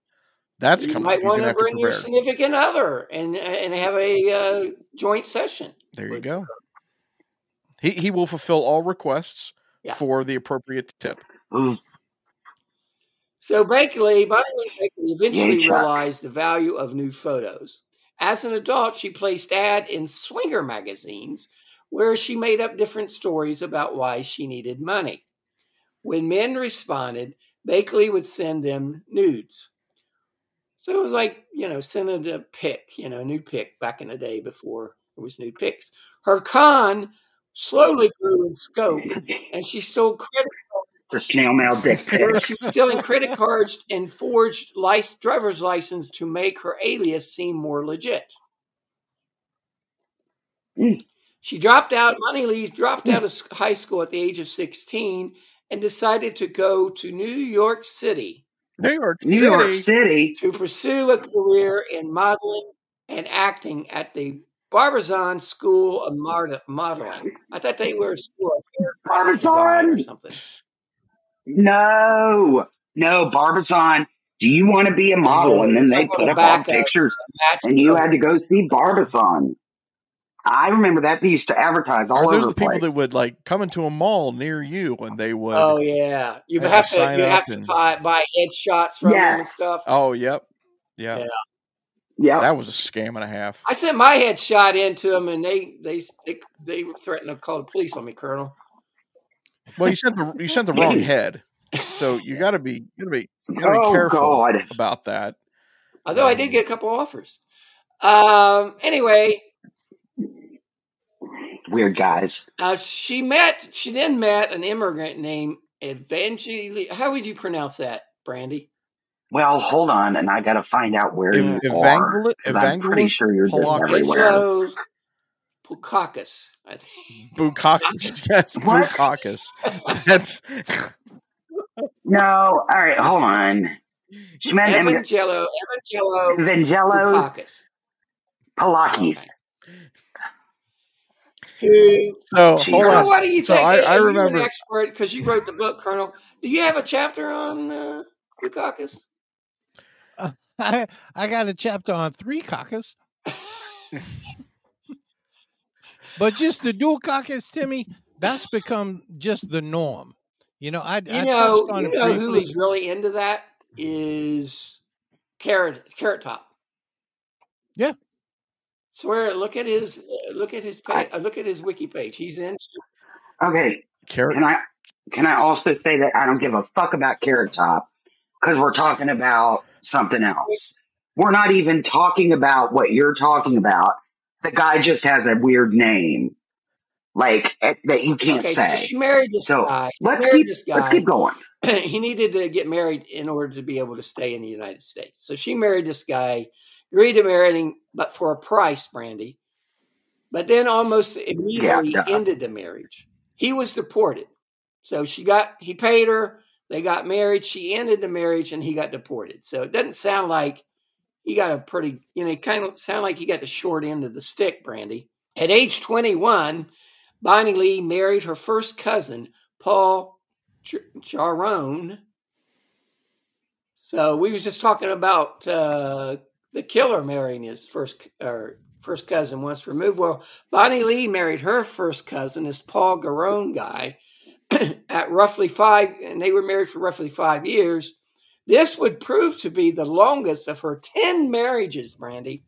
that's you coming. might up. He's want gonna to have to bring your significant other and and have a uh, joint session. There you with- go. He he will fulfill all requests Yeah. for the appropriate tip. Ooh, So Bakley, Bonnie Bakley eventually realized the value of new photos. As an adult, she placed ad in swinger magazines where she made up different stories about why she needed money. When men responded, Bakley would send them nudes. So it was like, you know, sending a pic, you know, nude pic back in the day before there was nude pics. Her con slowly grew in scope and she stole credit it's a snail mail dick pic. where she was stealing credit cards and forged lic- driver's license to make her alias seem more legit. Mm. She dropped out, Money Lee's dropped out of high school at the age of 16 and decided to go to New York City New York City. New City. York City. to pursue a career in modeling and acting at the Barbizon School of Modeling. I thought they were a school of hair dressing or something. No, no, Barbizon. Do you want to be a model? And then they put up all back of pictures, Match and you had to go see Barbizon. I remember that they used to advertise all Are over those the the people place. that would like come into a mall near you and they would? Oh yeah, you Had to have to sign you up have to and- buy, buy headshots from them and stuff. Oh, yep, yeah. Yeah. Yep. That was a scam and a half. I sent my headshot into them, and they they they, they were threatening to call the police on me, Colonel. Well, you sent the you sent the wrong head, so you got to be you got to be you got to be oh careful God. about that. Although I did get a couple offers. Um. Anyway, Weird guys. uh, she met. She then met an immigrant named Evangeli. How would you pronounce that, Brandy? Well, hold on, and I got to find out where Ev- you are. Evangel- I'm pretty sure you're just Polakis. everywhere. Angelo Pukakis. I think. Bukakis, yes, What? Bukakis. That's No, all right, hold on. She meant Evangelo. Evangelo Evangelo Pukakis. Polakis. Okay. Who so. Gee, Hold on. what do you So think? I- Hey, I you're remember- an expert because you wrote the book, Colonel. Do you have a chapter on uh, Dukakis? I I got a chapter on three cockers, but just the dual cockers, Timmy, that's become just the norm. You know, I, You I know, touched on you it know who briefly. is really into that is Carrot Carrot Top. Yeah. Swear, look at his look at his page. Look at his wiki page. He's in. Okay, Carrot. can I can I also say that I don't give a fuck about Carrot Top because we're talking about something else. We're not even talking about what you're talking about. The guy just has a weird name, like eh, that you can't Okay, so say. she married this So guy. She let's keep this let's keep going. he needed to get married in order to be able to stay in the United States. So she married this guy, agreed to marry him, but for a price, Brandy. But then almost immediately duh. ended the marriage. He was deported. So she got, he paid her, they got married, she ended the marriage, and he got deported. So it doesn't sound like he got a pretty, you know, it kind of sound like he got the short end of the stick, Brandy. At age 21, Bonnie Lee married her first cousin, Paul Ch-. So we was just talking about uh, the killer marrying his first or first cousin once removed. Well, Bonnie Lee married her first cousin, this Paul Gawron guy, at roughly five, and they were married for roughly five years. This would prove to be the longest of her ten marriages, Brandy,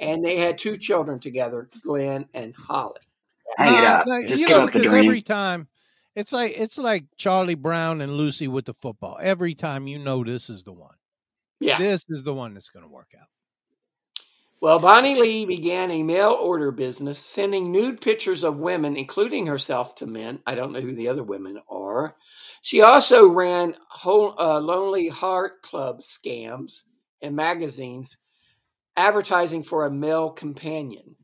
and they had two children together, Glenn and Holly. Hang it up. nah, Just you know, because every time it's like it's like Charlie Brown and Lucy with the football. Every time you know this is the one. Yeah. This is the one that's going to work out. Well, Bonnie Lee began a mail order business, sending nude pictures of women, including herself, to men. I don't know who the other women are. She also ran whole, uh, Lonely Heart Club scams in magazines, advertising for a male companion.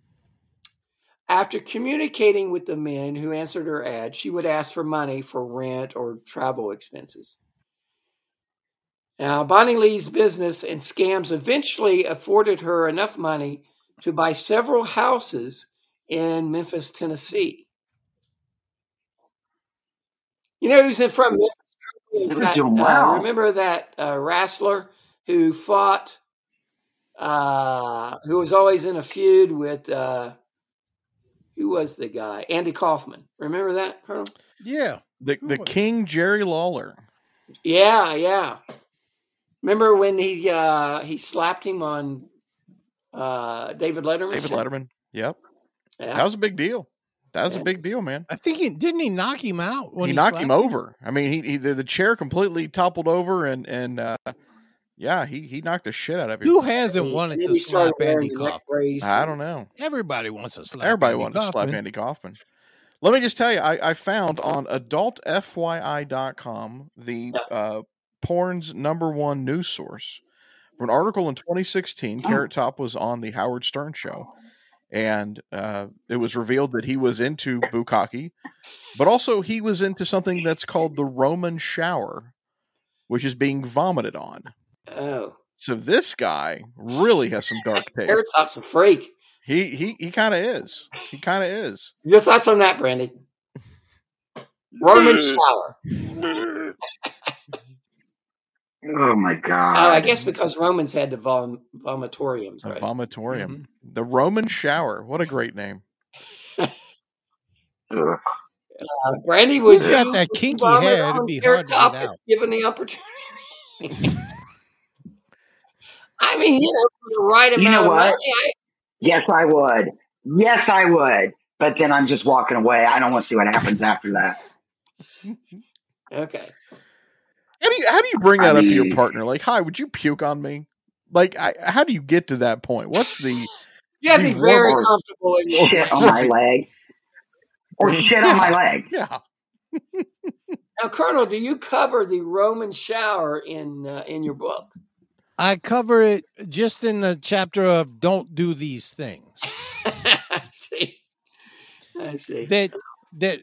After communicating with the men who answered her ad, she would ask for money for rent or travel expenses. Now, Bonnie Lee's business and scams eventually afforded her enough money to buy several houses in Memphis, Tennessee. You know who's in from Memphis? They That, doing uh, remember that uh, wrestler who fought, uh, who was always in a feud with, uh, who was the guy? Andy Kaufman. Remember that, Colonel? Yeah. The the King Jerry Lawler. Yeah, yeah. Remember when he uh, he slapped him on uh, David Letterman? David Letterman. Yep. Yeah. That was a big deal. That was Yeah. a big deal, man. I think he didn't he knock him out when he he, knocked him slapped over. I mean, he, he the, the chair completely toppled over, and and uh, yeah, he he knocked the shit out of him. Who hasn't And wanted to slap Andy the Kaufman? I don't know. Everybody wants to slap. Everybody Andy wanted to slap Andy Kaufman. Let me just tell you, I, I found on adultfyi.com the uh, porn's number one news source for an article in 2016. Carrot Top was on the Howard Stern show, and uh, it was revealed that he was into bukkake, but also he was into something that's called the Roman shower, which is being vomited on. Oh, So this guy really has some dark taste. Carrot Top's a freak. He he he kind of is. He kind of is. Your thoughts on that, Brandy? Roman shower. Oh my god! Oh, I guess because Romans had the vom- vomitoriums, A right? vomitorium. The Roman shower. What a great name. Ugh. Uh, Brandy was He's got that kinky hair, it'd be hard to Top get out. given the opportunity. I mean, you know, for the right You amount know what? money. I, Yes, I would. Yes, I would. But then I'm just walking away. I don't want to see what happens after that. okay. How do you how do you bring that I up to your partner? Like, hi, would you puke on me? Like, I, how do you get to that point? What's the You have to be Be very warm or comfortable in your Shit on my leg, or shit on my leg. yeah? Now, Colonel, do you cover the Roman shower in uh, in your book? I cover it just in the chapter of "Don't do these things." I see. I see. That that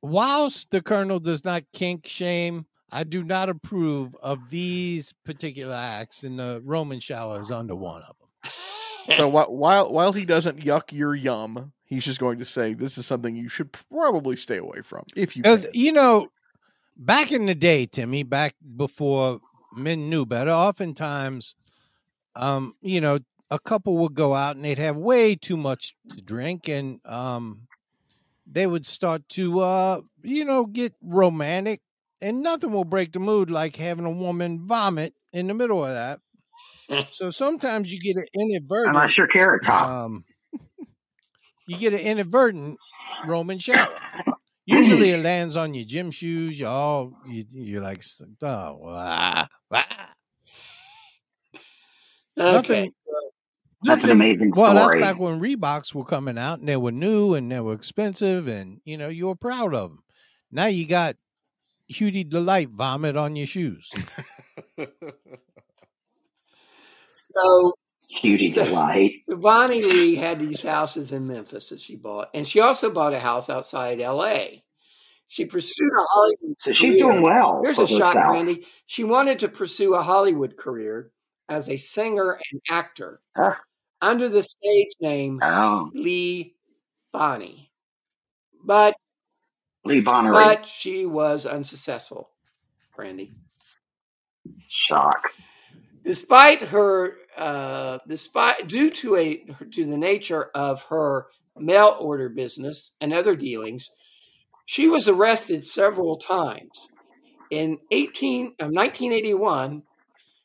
whilst the colonel does not kink shame, I do not approve of these particular acts, and the Roman shower is under one of them. So while while while he doesn't yuck your yum, he's just going to say this is something you should probably stay away from if you Because can. you know, back in the day, Timmy, back before men knew better, oftentimes, um, you know, a couple would go out and they'd have way too much to drink, and um, they would start to, uh, you know, get romantic, and nothing will break the mood like having a woman vomit in the middle of that. so sometimes you get an inadvertent. Unless you're carrot top. Um, you get an inadvertent Roman shower. Usually it lands on your gym shoes. You all you, you're like, oh, ah, ah. Okay. nothing. That's an nothing- amazing Well, that's back when Reeboks were coming out and they were new and they were expensive and you know you were proud of them. Now you got Hudy Delight vomit on your shoes. So, Cutie So- delight. so Bonnie Lee had these houses in Memphis that she bought, and she also bought a house outside L.A. She pursued a Hollywood. So she's career. doing well. Here's a shock, herself. Randy. She wanted to pursue a Hollywood career as a singer and actor Huh. under the stage name Oh, Lee Bonnie, but Lee Bonnery. but she was unsuccessful. Brandy. Shock. despite her uh, despite due to a to the nature of her mail order business and other dealings she was arrested several times in 18 uh, 1981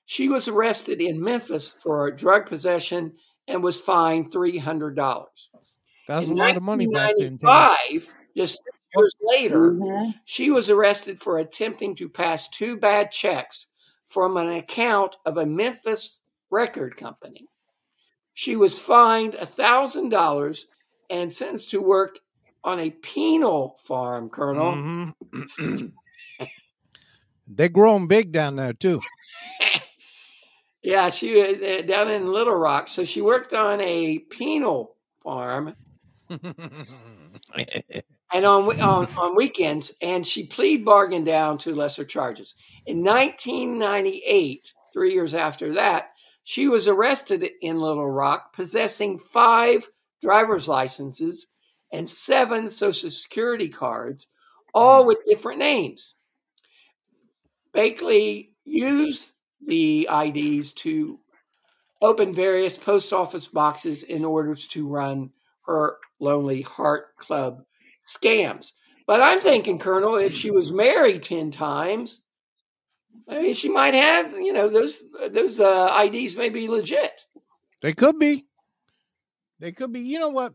she was arrested in memphis for drug possession and was fined $300 That's in a lot of money back then. Tim. 1995 just six years later Mhm. she was arrested for attempting to pass two bad checks from an account of a Memphis record company. She was fined $1,000 and sentenced to work on a penal farm, Colonel. Mhm. They're growing big down there too. yeah, she was uh, down in Little Rock. So she worked on a penal farm and on, on on weekends, and she plead bargained down to lesser charges. In 1998, three years after that, she was arrested in Little Rock, possessing five driver's licenses and seven social security cards, all mm. with different names. Bakley used the IDs to open various post office boxes in order to run her Lonely Heart Club scams. But I'm thinking, Colonel, if she was married 10 times, I mean, she might have, you know, those those uh, IDs may be legit. They could be. They could be. You know what?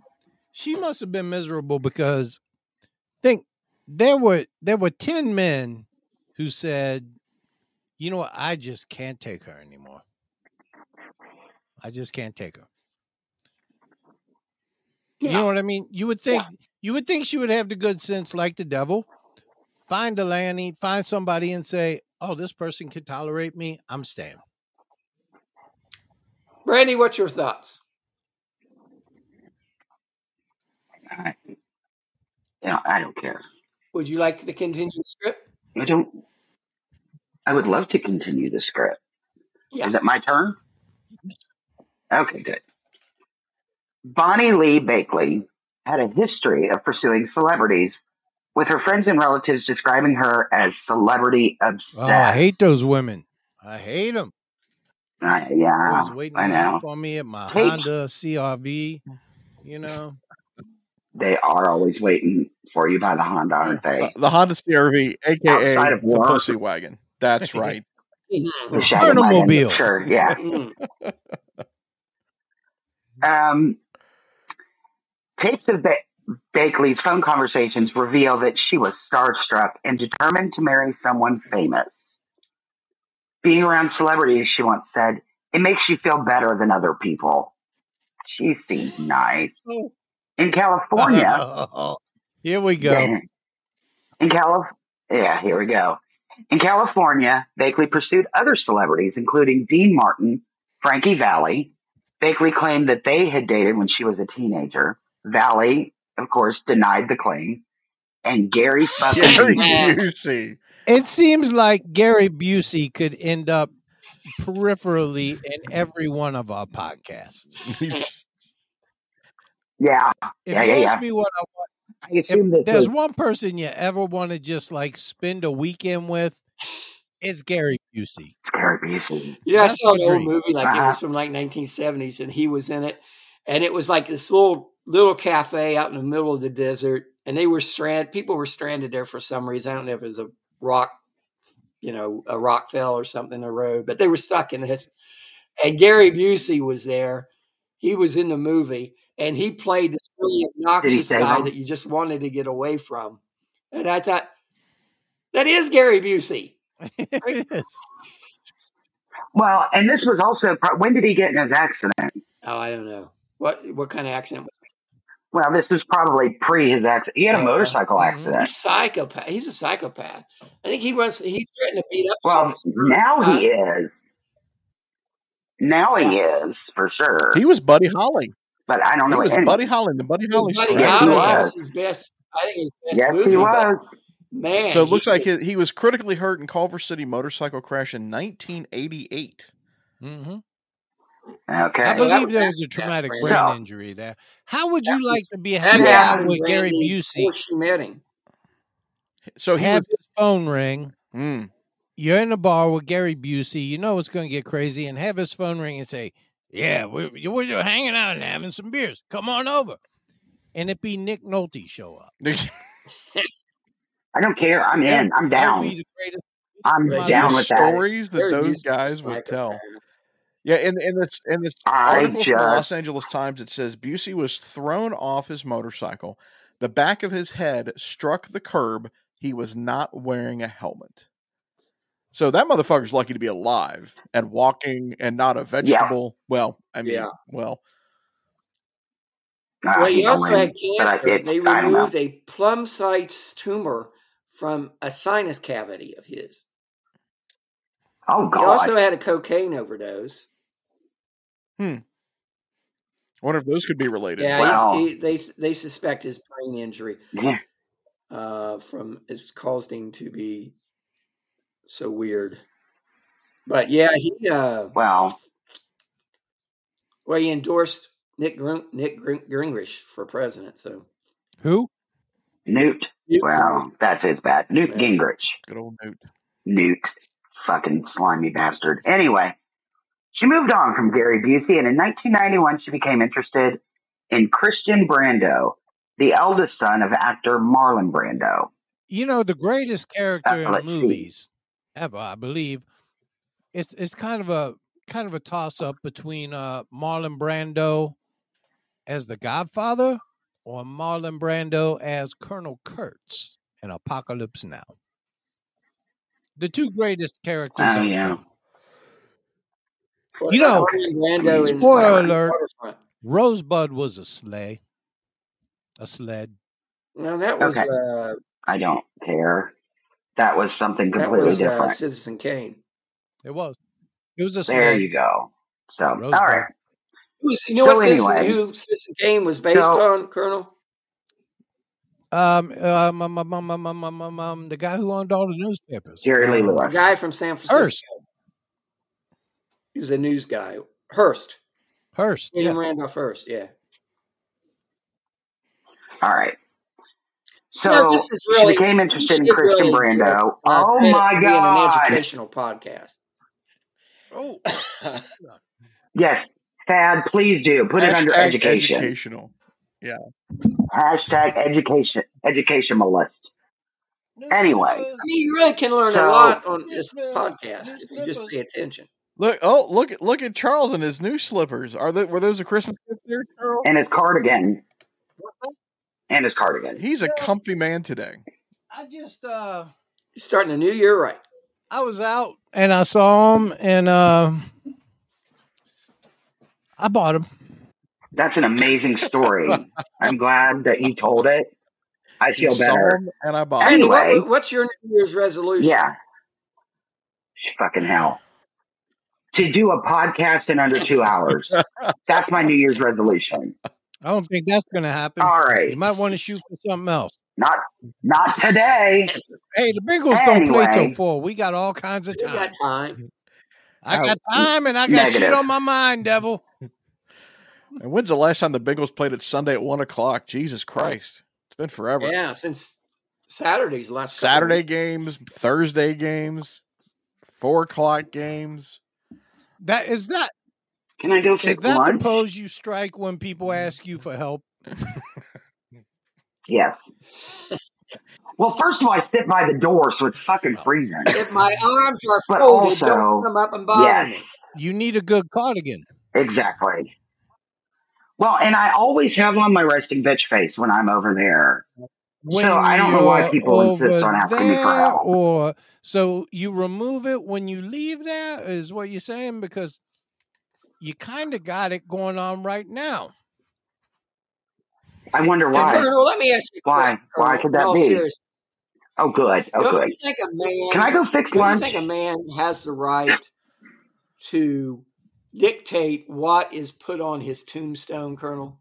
She must have been miserable because think there were there were 10 men who said, "You know what? I just can't take her anymore. I just can't take her." You know what I mean? You would think you would think she would have the good sense like the devil. Find a Lanny, find somebody and say, "Oh, this person could tolerate me. I'm staying." Brandy, what's your thoughts? I, you know, I don't care. Would you like to continue the script? I don't. I would love to continue the script. Yeah. Is it my turn? Okay, good. Bonnie Lee Bakley had a history of pursuing celebrities, with her friends and relatives describing her as celebrity obsessed. Oh, I hate those women. I hate them. I- yeah, I was waiting I know. for me at my Tapes. Honda CRV. You know, They are always waiting for you by the Honda, aren't Uh, they? the Honda CRV, aka Outside of the pussy wagon. That's right. The Shaggy wagon, Sure, yeah. Um, tapes of ba- Bakley's phone conversations reveal that she was starstruck and determined to marry someone famous. Being around celebrities, she once said, it makes you feel better than other people. She seemed nice. Oh. In California, oh, here we go. in Calif, yeah, here we go. In California, Bakley pursued other celebrities, including Dean Martin, Frankie Valli. Bakley claimed that they had dated when she was a teenager. Valli, of course, denied the claim. And Gary fucking Gary Busey. It seems like Gary Busey could end up peripherally in every one of our podcasts. yeah, If Yeah, you yeah, ask yeah. me what I want, I assume if that there's the- one person you ever want to just like spend a weekend with, it's Gary Busey. Gary Busey. You know, I saw an old movie like it Uh-huh. was from like 1970s, and he was in it, and it was like this little little cafe out in the middle of the desert, and they were stranded. People were stranded there for some reason. I don't know if it was a rock, you know, a rock fell or something in the road, but they were stuck in this. And Gary Busey was there. He was in the movie, and he played this really obnoxious guy him? that you just wanted to get away from. And I thought, that is Gary Busey. It is. Well, and this was also when did he get in his accident? Oh, I don't know. What what kind of accident was it? Well, this was probably pre his accident. He had a Yeah. motorcycle Mhm. accident. He's psychopath. He's a psychopath. I think he wants. He threatened to beat up. Well, now Huh? he is. Now he is for sure. He was Buddy Holly. but I don't He know. was Buddy Holly the Buddy Holly Buddy story. Yes, Holly. was. Was his best. I think his best yes, movie. he was. Man, So it looks like he, he was critically hurt in Culver City motorcycle crash in 1988. Mhm. Okay. I that believe was there was a traumatic brain So- injury there. How would That you like was- to be hanging out happened with Gary Busey, before she met him. So he have was. his phone ring, Mm, you're in a bar with Gary Busey, you know it's going to get crazy, and have his phone ring and say, "Yeah, we're, we're just hanging out and having some beers. Come on over." And it be Nick Nolte show up. I don't care. I'm That- in. I'm down. be the greatest. I'm down the with that. stories that those guys would tell. Psychopath. Yeah, in in this in this I article from the Los Angeles Times, it says Busey was thrown off his motorcycle. The back of his head struck the curb. He was not wearing a helmet. So that motherfucker's lucky to be alive and walking and not a vegetable. Well, I mean, Yeah. well, Well, he also had cancer. They I don't know. removed a plum-sized tumor from a sinus cavity of his. Oh God! He also had a cocaine overdose. I wonder if those could be related. Yeah, Wow. he, they they suspect his brain injury Yeah. uh, from it's caused him to be so weird. But yeah, he uh, Well, well he endorsed Nick Gring, Nick Gring, Gingrich for president. So Who? Newt. Newt Well, that's his bad. Newt Yeah. Gingrich. Good old Newt. Newt. Fucking slimy bastard. Anyway, she moved on from Gary Busey, and in 1991, she became interested in Christian Brando, the eldest son of actor Marlon Brando. You know the greatest character Uh, in let's see. movies ever, I believe. It's it's kind of a kind of a toss up between uh, Marlon Brando as the Godfather or Marlon Brando as Colonel Kurtz in Apocalypse Now. The two greatest characters. Oh, yeah. film. Well, you know, Orlando spoiler alert, Rosebud was a sleigh, a sled. No, that was. Okay. Uh, I don't care. That was something completely was, uh, different. Uh, Citizen Kane. It was. It was a. Sleigh. There you go. So Rosebud. all right. Was, you know so what anyway, Citizen, who Citizen Kane was based so, on, Colonel? Um, um, um, um, um, um, um, um, um, the guy who owned all the newspapers. Jerry Lee Lewis. The guy from San Francisco. Erst. He was a news guy. Hurst. Hearst. William Yeah. Randolph Hearst, yeah. All right. So No, this is really- she became interested in Christian really Brando. uh, oh credit my god! being an educational podcast. Oh, Yes, Thadd, please do. Put it under Hashtag education. Educational. Yeah. Hashtag education, educationalist. Anyway. I mean, you really can learn So- a lot on this podcast if you just pay attention. Look! Oh, look at look at Charles and his new slippers. Are they were those a Christmas gift there, Charles? And his cardigan. And his cardigan. He's a comfy man today. I just uh, You're starting a new year right. I was out and I saw him and uh, I bought him. That's an amazing story. I'm glad that you told it. I feel saw better. him and I bought. Randy, him. what- what's your New Year's resolution? Yeah. Fucking hell. To do a podcast in under two hours. That's my New Year's resolution. I don't think that's gonna happen. All right, You might want to shoot for something else. Not not today. Hey, the Bengals don't play till four. We got all kinds of time. got time. I got time and I got shit on my mind, devil. And when's the last time the Bengals played it Sunday at one o'clock? Jesus Christ, it's been forever. Yeah, since Saturday's last Saturday games, Thursday games, four o'clock games. That is that Can I go is fix that lunch? the pose you strike when people mm. ask you for help? Yes. Well, first of all, I sit by the door, so it's fucking freezing. If my arms are But folded, also- don't come up and bother Yes, me. You need a good cardigan. exactly. Well, and I always have on my resting bitch face when I'm over there. When So I don't know why you're people insist over on asking me for help. or so you remove it when you leave there is what you're saying because you kind of got it going on right now. I wonder why. Colonel, let me ask you Why? question. Why Colonel, could that all be? seriousness. Oh, good. Oh, Don't good. you think a man Can I go fix don't you think a man has the right to dictate what is put on his tombstone, Colonel?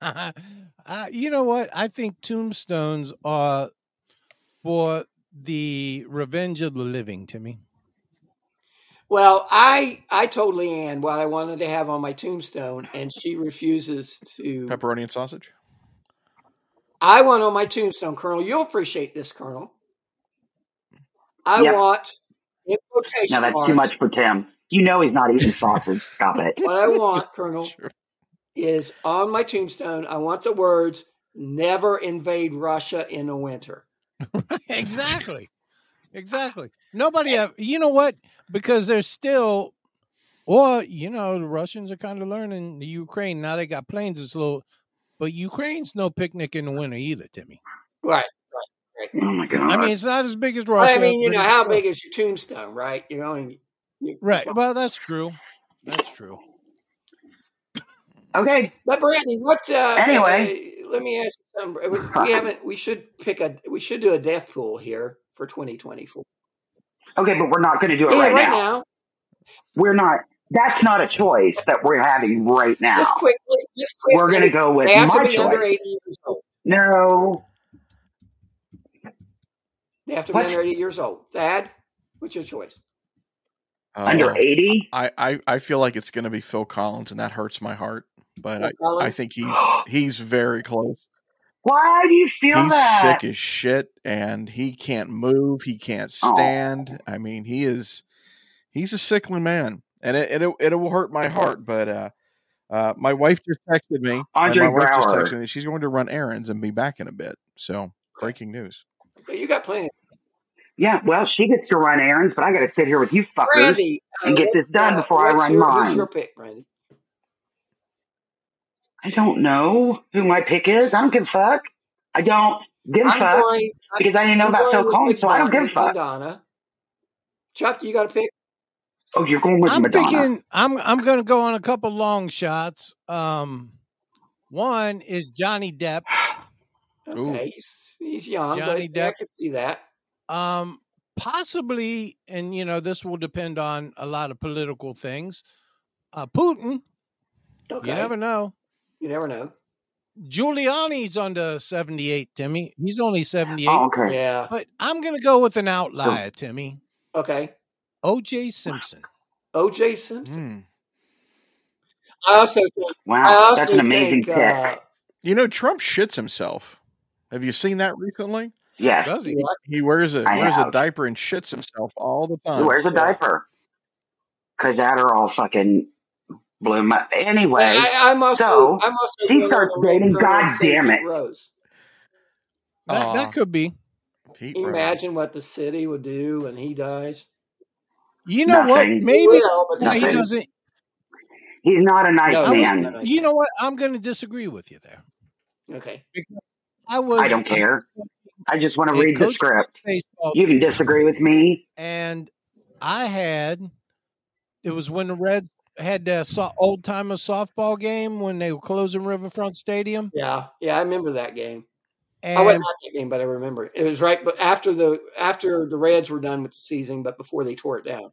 uh, you know what? I think tombstones are for the revenge of the living, Timmy. Well, I I told Leanne what I wanted to have on my tombstone, and she refuses to. Pepperoni and sausage. I want on my tombstone, Colonel. You'll appreciate this, Colonel. I Yep. want in No, quotation that's marks. too much for Tim. You know he's not eating sausage. Stop it. What I want, Colonel, Sure. Is on my tombstone. I want the words "Never invade Russia in the winter." exactly. Exactly. Nobody eh have, you know what? Because there's still or you know, the Russians are kind of learning the Ukraine. Now they got planes, it's a little but Ukraine's no picnic in the winter either, Timmy. Right. Oh my god. I mean, it's not as big as Russia. I mean, you know, how big is your tombstone, right? You know, and you, Right. Well, that's true. That's true. Okay. But Brandy, what? Uh, Anyway. uh, let me ask you something. We we haven't. We should pick a. We should do a death pool here for 2024. Okay, but we're not going to do it Yeah, right, right now. now. We're not. That's not a choice that we're having right now. Just quickly. Just quickly. We're going to go with They have to my be under choice. 80 years old. No. They have to What? be under 80 years old. Thad, what's your choice? Under Uh, 80? I, I I feel like it's going to be Phil Collins, and that hurts my heart. But I, I think he's he's very close. Why do you feel He's that? sick as shit, and he can't move. He can't Aw. stand. I mean, he is he's a sickly man, and it it, it will hurt my heart. But uh, uh, my wife just texted me. Andre my wife just texted me. She's going to run errands and be back in a bit. So breaking news. But you got plenty. Yeah, well, she gets to run errands, but I got to sit here with you fuckers. Brandy, uh, and get this done uh, before I run your, mine. Who's your pick, Brandy? I don't know who my pick is. I don't give a fuck. I don't give a I'm fuck going. Because I didn't know I'm about going Phil Collins, so I don't give a fuck. Madonna. Chuck, you got a pick? Oh, you're going with I'm Madonna. thinking I'm I'm going to go on a couple long shots. Um, one is Johnny Depp. Okay, he's, he's young, Johnny but yeah, I can see that. Um, possibly, and you know, this will depend on a lot of political things. Uh, Putin, Okay, you never know. You never know. Giuliani's under 78, Timmy. He's only 78. Oh, okay. Yeah. But I'm going to go with an outlier, Timmy. Okay. OJ Simpson. O.J. Simpson. Mm. I also think. Wow, also that's an amazing think, pick. uh, You know, Trump shits himself. Have you seen that recently? yes, Does he? yeah, He wears a I wears a diaper and shits himself all the he time. wears a Yeah. diaper because that are all fucking blew my. Anyway, I, I'm also. so, I'm also. she starts on dating, God damn it. Rose. That, that could be. Pete Can you Rose. imagine what the city would do when he dies? You know what? Nothing. He Maybe will, but no, he doesn't. he's not a nice No, I was, man. not. you know what? I'm going to disagree with you there. Okay. Because I was. I don't care. I just want to read the script. You can disagree with me. and I had it was when the Reds had that so, old timer softball game when they were closing Riverfront Stadium, Yeah. Yeah. I remember that game. I went not that game, but I remember it. It was right, but after the after the Reds were done with the season, but before they tore it down.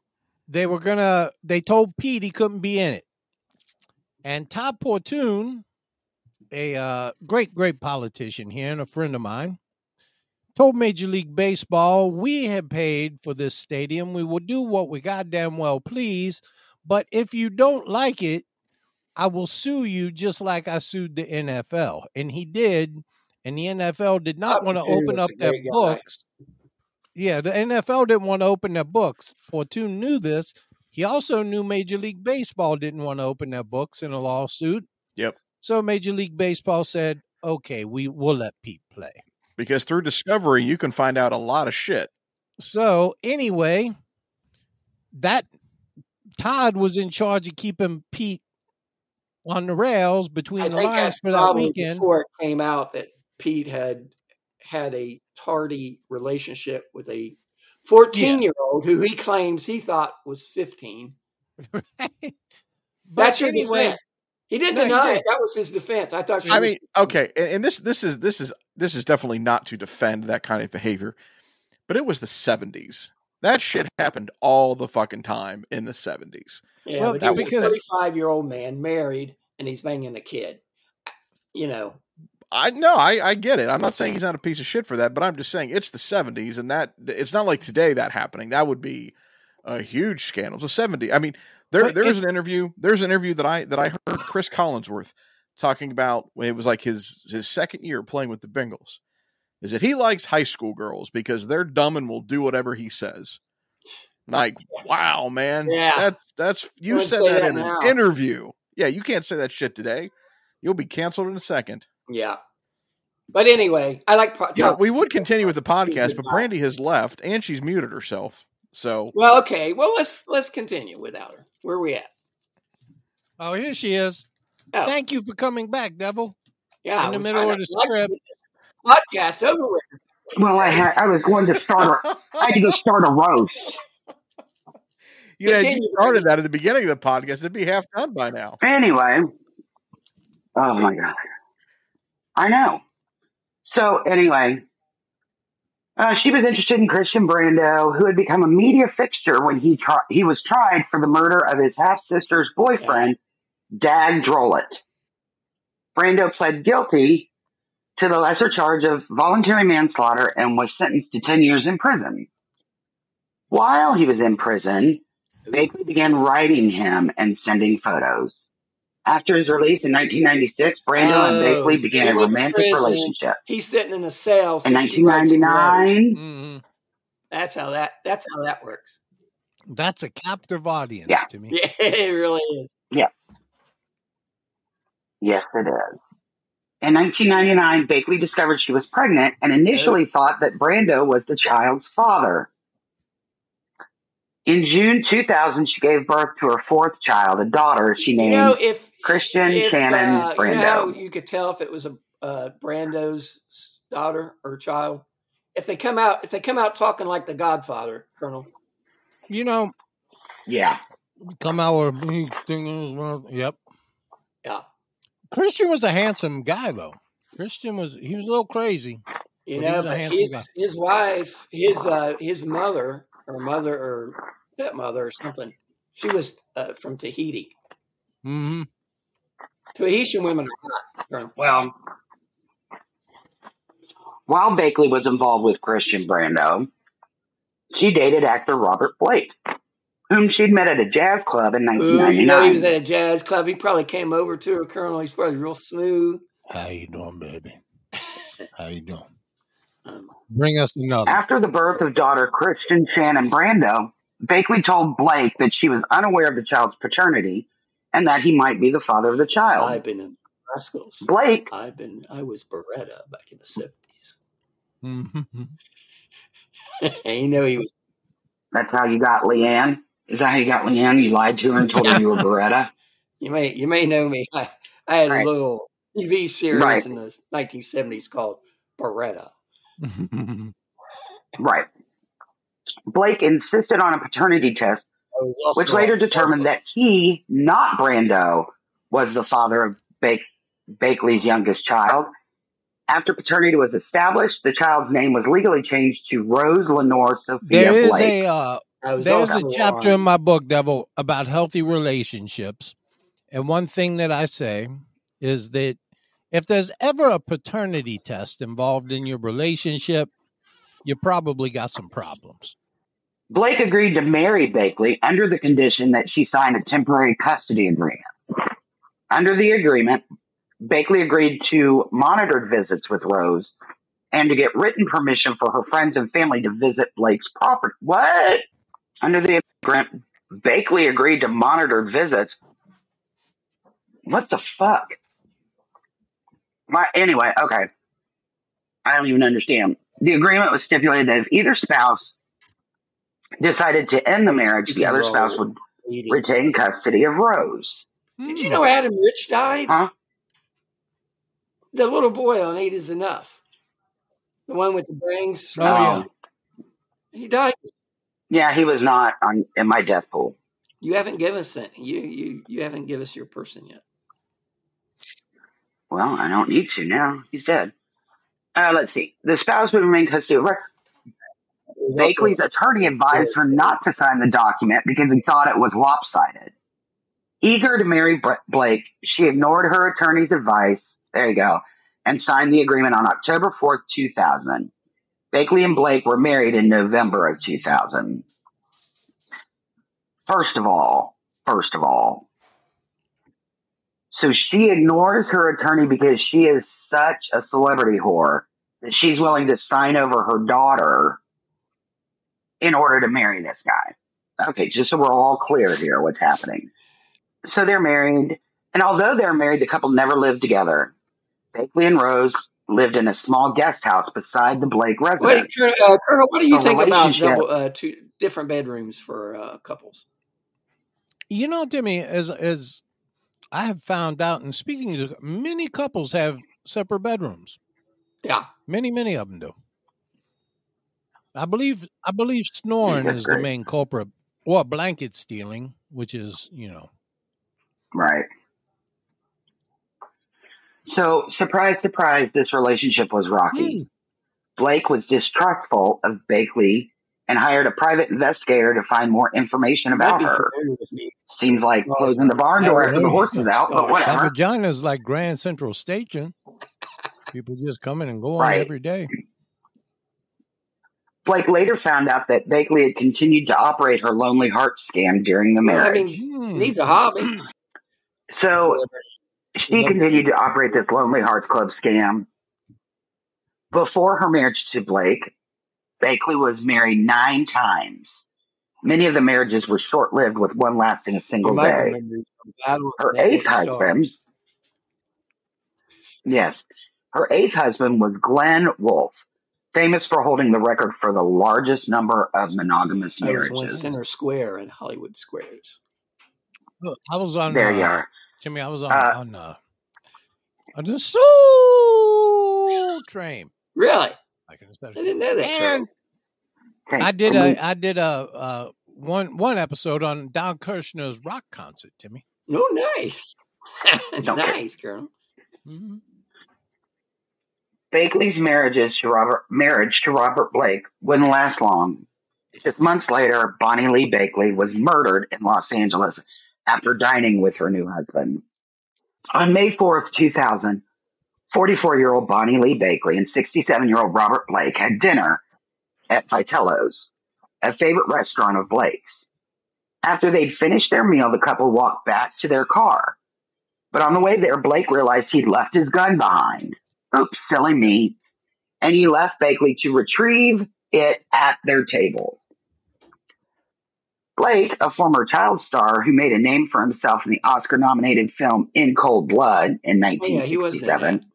they were gonna. They told Pete he couldn't be in it, and Todd Portune, a uh, great great politician here and a friend of mine, told Major League Baseball, "We have paid for this stadium. We will do what we goddamn well please, but if you don't like it." I will sue you just like I sued the NFL. And he did. And the NFL did not want to open up their guy. books. Yeah, the NFL didn't want to open their books. Portune knew this. He also knew Major League Baseball didn't want to open their books in a lawsuit. Yep. So Major League Baseball said, okay, we will let Pete play. Because through discovery, you can find out a lot of shit. So anyway, that Todd was in charge of keeping Pete on the rails I between the think lines for that weekend. before it came out that Pete had had a tardy relationship with a 14 year old who he claims he thought was 15. but That's your anyway, defense. He didn't No, he deny did. it. That was his defense. I thought I mean, okay, and, and this this is this is this is definitely not to defend that kind of behavior, but it was the '70s. That shit happened all the fucking time in the '70s. Yeah, Well, but that was because- a 35 year old man married and he's banging a kid. You know, I no, I I get it. I'm not saying he's not a piece of shit for that, but I'm just saying it's the '70s, and that it's not like today that happening. That would be a huge scandal. It's a 70. I mean, there But there's it- an interview. There's an interview that I that I heard Cris Collinsworth talking about. when It was like his his second year playing with the Bengals. Is that he likes high school girls because they're dumb and will do whatever he says. Like, wow, man. Yeah. That's that's you said that, that in now. an interview. Yeah, you can't say that shit today. You'll be canceled in a second. yeah. But anyway, I like. pro- Yeah, we would continue with the podcast, but. Brandy has left and she's muted herself. So Well, okay. Well, let's let's continue without her. Where are we at? oh, here she is. Oh, Thank you for coming back, Devil. yeah. in the middle of the like script. Get this Podcast over with. Well, I had I was going to start. A, I had to go start a roast. you know, you started that at the beginning of the podcast, it'd be half done by now. Anyway, oh my god, I know. So anyway, uh, she was interested in Christian Brando, who had become a media fixture when he tri- he was tried for the murder of his half sister's boyfriend, Dag Drollet. Brando pled guilty to the lesser charge of voluntary manslaughter and was sentenced to ten years in prison. While he was in prison, Bakley began writing him and sending photos. After his release in 1996, Brando and Oh, Bakley began a romantic relationship. He's sitting in a cell. So In she writes him letters. 1999, hmm That's how that. That's how that works. That's a captive audience Yeah. to me. Yeah, it really is. Yeah. Yes, it is. In 1999, Bakley discovered she was pregnant and initially thought that Brando was the child's father. In June 2000, she gave birth to her fourth child, a daughter she You named know, if Christian if, Shannon uh, You know how Brando. you could tell if it was a uh, Brando's daughter or child if they come out if they come out talking like the Godfather, Colonel. You know, yeah. come out with me thinking, well, yep. Yeah. Christian was a handsome guy, though. Christian was, he was a little crazy. You know, was but his guy. his wife, his uh his mother or mother or stepmother or something, she was uh, from Tahiti. hmm Tahitian women are hot, Well, while Bakley was involved with Christian Brando, she dated actor Robert Blake, whom she'd met at a jazz club in Ooh, you know, he was at a jazz club. He probably came over to her, Colonel. He's probably real smooth. How you doing, baby? How you doing? Um, Bring us another. After the birth of daughter Christian Shannon Brando, Bakley told Blake that she was unaware of the child's paternity and that he might be the father of the child. I've been in Rascals. Blake, I've been. I was Baretta back in the seventies. Mhm. you know he was. that's how you got Leanne? Is that how you got Leanne? You lied to her and told her you were Baretta? You may you may know me. I, I had Right. a little TV series Right. in the 1970s called Baretta. Right. Blake insisted on a paternity test I was also which later determined that he, not Brando, was the father of Bake, Bakley's youngest child. After paternity was established, the child's name was legally changed to Rose Lenore Sophia there is Blake. a uh, I was there's a chapter on- in my book, Devil, about healthy relationships. And one thing that I say is that if there's ever a paternity test involved in your relationship, you probably got some problems. Blake agreed to marry Bakley under the condition that she signed a temporary custody agreement. Under the agreement, Bakley agreed to monitored visits with Rose and to get written permission for her friends and family to visit Blake's property. What? Under the agreement, Bakley agreed to monitored visits. What the fuck? My, anyway, okay. I don't even understand. The agreement was stipulated that if either spouse decided to end the marriage, the other spouse would retain custody of Rose. Did you know Adam Rich died? Huh? The little boy on Eight is Enough. The one with the bangs. Oh, yeah. He died. Yeah, he was not on in my death pool. You haven't given us that. You you you haven't given us your person yet. Well, I don't need to now. He's dead. Uh, let's see. The spouse would remain custody of her. Bakley's attorney advised her not to sign the document because he thought it was lopsided. Eager to marry Blake, she ignored her attorney's advice. There you go. And signed the agreement on October 4th, 2000. Bakley and Blake were married in November of 2000. First of all, first of all, so she ignores her attorney because she is such a celebrity whore that she's willing to sign over her daughter in order to marry this guy. Okay, just so we're all clear here what's happening. So they're married, and although they're married, the couple never lived together. Bakley and Rose lived in a small guest house beside the Blake residence. Colonel, uh, Colonel, what do you A think about double, uh, two different bedrooms for uh, couples? You know, Timmy, as as I have found out, and speaking to many couples have separate bedrooms. Yeah, Many, many of them do. I believe I believe snoring that's is the main culprit, or blanket stealing, which is you know. Right. So, surprise, surprise, this relationship was rocky. Hmm. Blake was distrustful of Bakley and hired a private investigator to find more information about her. familiar with me. Seems like Well, closing the barn door after the hey, horse is out, but That whatever. vagina's like Grand Central Station. People just coming and going Right. every day. Blake later found out that Bakley had continued to operate her Lonely Heart scam during the Well, I marriage. mean, needs a hobby. so she continued to operate this Lonely Hearts Club scam. Before her marriage to Blake, Bakley was married nine times. Many of the marriages were short lived, with one lasting a single might day. remember from Battle of Her eighth husband, Stars. yes, her eighth husband was Glynn Wolfe, famous for holding the record for the largest number of monogamous I was one marriages. center square in Hollywood Squares. Look, I was on. There uh, you are. Timmy, I was on Uh, on uh, on the soul train. Really? I can I didn't know that. And Okay, I did and we- a I did a uh, one one episode on Don Kirshner's rock concert, Timmy. No, Oh, nice. Don't care. nice, Colonel. hmm Bakley's marriages to Robert marriage to Robert Blake wouldn't last long. Just months later, Bonnie Lee Bakley was murdered in Los Angeles after dining with her new husband. On May 4th, 2000, 44 year old Bonnie Lee Bakley and 67 year old Robert Blake had dinner at Vitello's, a favorite restaurant of Blake's. After they'd finished their meal, the couple walked back to their car. But on the way there, Blake realized he'd left his gun behind. Oops, silly me. And he left Bakley to retrieve it at their table. Blake, a former child star who made a name for himself in the Oscar nominated film In Cold Blood in Oh, yeah, he was 1967.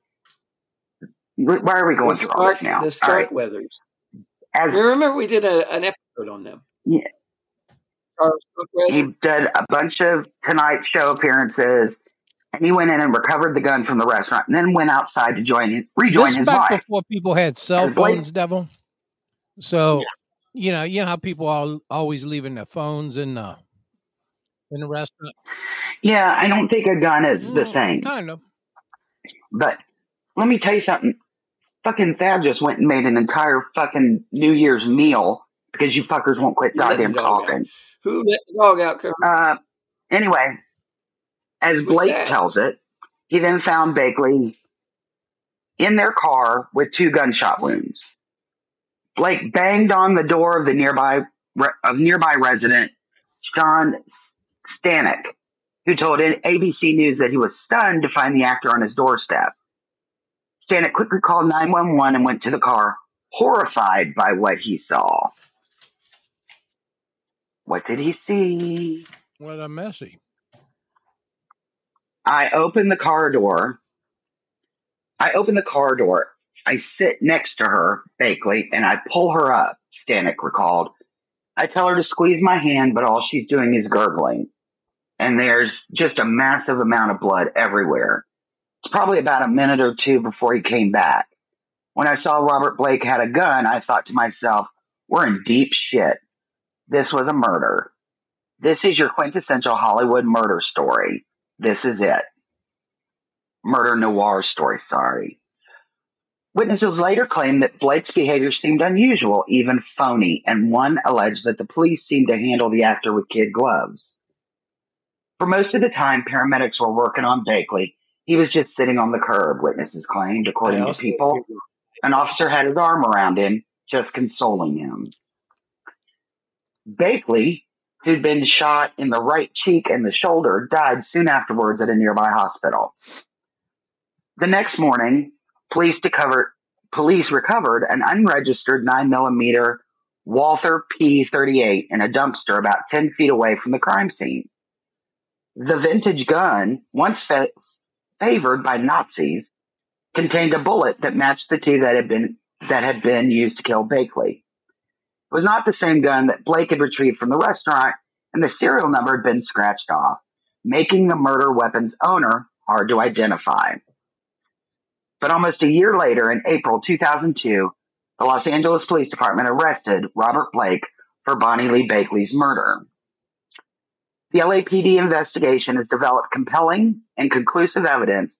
Why are we going The through all this now? the All Stark right. Weathers. As You remember we did a, an episode on them. Yeah. He did a bunch of Tonight Show appearances, and he went in and recovered the gun from the restaurant, and then went outside to join his, rejoin This his back wife. before people had cell And Blake- phones, Devil. So you know, you know how people are always leaving their phones in the in the restaurant. Yeah, I don't think a gun is the Mm, same. Kind of. But let me tell you something. Fucking Thad just went and made an entire fucking New Year's meal because you fuckers won't quit You goddamn dog out. talking. Who let the dog out, Colonel? Uh, anyway, as What's Blake that? tells it, he then found Bakley in their car with two gunshot wounds. Blake banged on the door of the nearby of nearby resident John Stanek, who told ABC News that he was stunned to find the actor on his doorstep. Stanek quickly called 911 and went to the car, horrified by what he saw. What did he see? What a messy. I opened the car door. I opened the car door. I sit next to her, Bakley, and I pull her up, Stanek recalled. I tell her to squeeze my hand, but all she's doing is gurgling. and there's just a massive amount of blood everywhere. It's probably about a minute or two before he came back. When I saw Robert Blake had a gun, I thought to myself, we're in deep shit. This was a murder. This is your quintessential Hollywood murder story. This is it. Murder noir story, sorry. Witnesses later claimed that Blake's behavior seemed unusual, even phony, and one alleged that the police seemed to handle the actor with kid gloves. For most of the time, paramedics were working on Bakley. He was just sitting on the curb, witnesses claimed, according to people. An officer had his arm around him, just consoling him. Bakley, who'd been shot in the right cheek and the shoulder, died soon afterwards at a nearby hospital. The next morning, police, recovered, police recovered an unregistered 9mm Walther P38 in a dumpster about 10 feet away from the crime scene. The vintage gun, once fa- favored by Nazis, contained a bullet that matched the two that had been that had been used to kill Bakley. It was not the same gun that Blake had retrieved from the restaurant, and the serial number had been scratched off, making the murder weapon's owner hard to identify. But almost a year later, in April 2002, the Los Angeles Police Department arrested Robert Blake for Bonnie Lee Bakley's murder. The LAPD investigation has developed compelling and conclusive evidence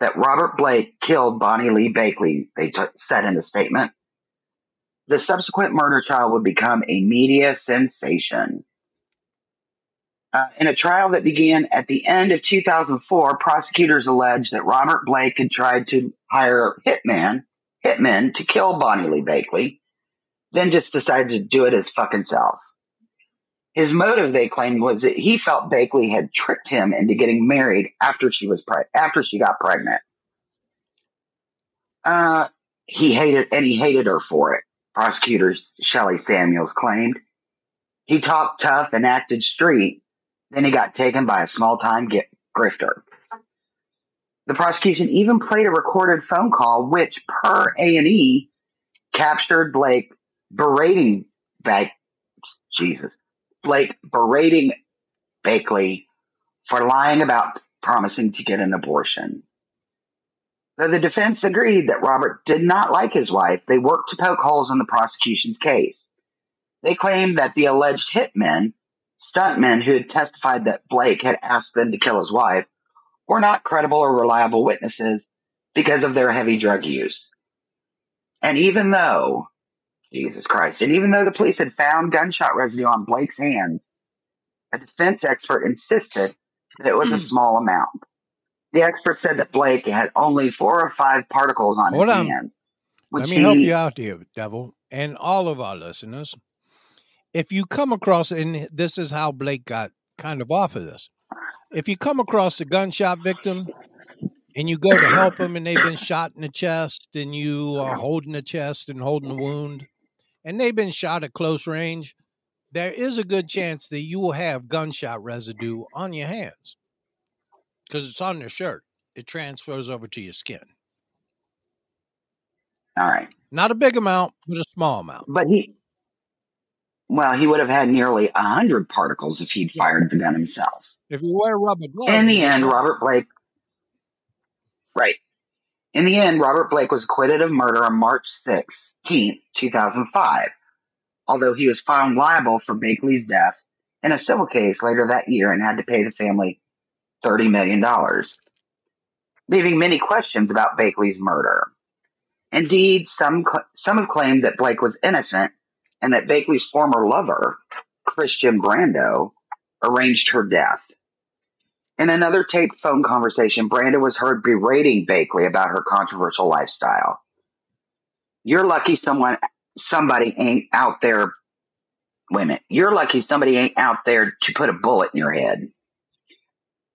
that Robert Blake killed Bonnie Lee Bakley, they t- said in a statement. The subsequent murder trial would become a media sensation. Uh, in a trial that began at the end of 2004, prosecutors alleged that Robert Blake had tried to hire hitman, hitmen to kill Bonnie Lee Bakley, then just decided to do it his fucking self. His motive, they claimed, was that he felt Bakley had tricked him into getting married after she was pre- after she got pregnant. Uh, he hated and he hated her for it. Prosecutors Shellie Samuels claimed he talked tough and acted street. Then he got taken by a small-time grifter. The prosecution even played a recorded phone call, which, per A and E, captured Blake berating Blake. Jesus, Blake berating Bakley for lying about promising to get an abortion. Though the defense agreed that Robert did not like his wife, they worked to poke holes in the prosecution's case. They claimed that the alleged hitmen, stuntmen who had testified that Blake had asked them to kill his wife, were not credible or reliable witnesses because of their heavy drug use. And even though Jesus Christ. And even though the police had found gunshot residue on Blake's hands, a defense expert insisted that it was a hmm. small amount. The expert said that Blake had only four or five particles on Hold his on. hands. Let me he, help you out here, Devil, and all of our listeners. If you come across, and this is how Blake got kind of off of this, if you come across a gunshot victim and you go to help them and they've been shot in the chest and you are holding the chest and holding the wound, and they've been shot at close range, there is a good chance that you will have gunshot residue on your hands because it's on your shirt. It transfers over to your skin. All right. Not a big amount, but a small amount. But he, well, he would have had nearly a hundred particles if he'd fired the gun himself. If you wear rubber gloves. In the end, Robert Blake. Right. In the end, Robert Blake was acquitted of murder on March 6th, 2005, although he was found liable for Bakley's death in a civil case later that year and had to pay the family $30 million, leaving many questions about Bakley's murder. Indeed, some, some have claimed that Blake was innocent and that Bakley's former lover, Christian Brando, arranged her death. In another taped phone conversation, Brando was heard berating Bakley about her controversial lifestyle. You're lucky someone somebody ain't out there wait a minute. You're lucky somebody ain't out there to put a bullet in your head.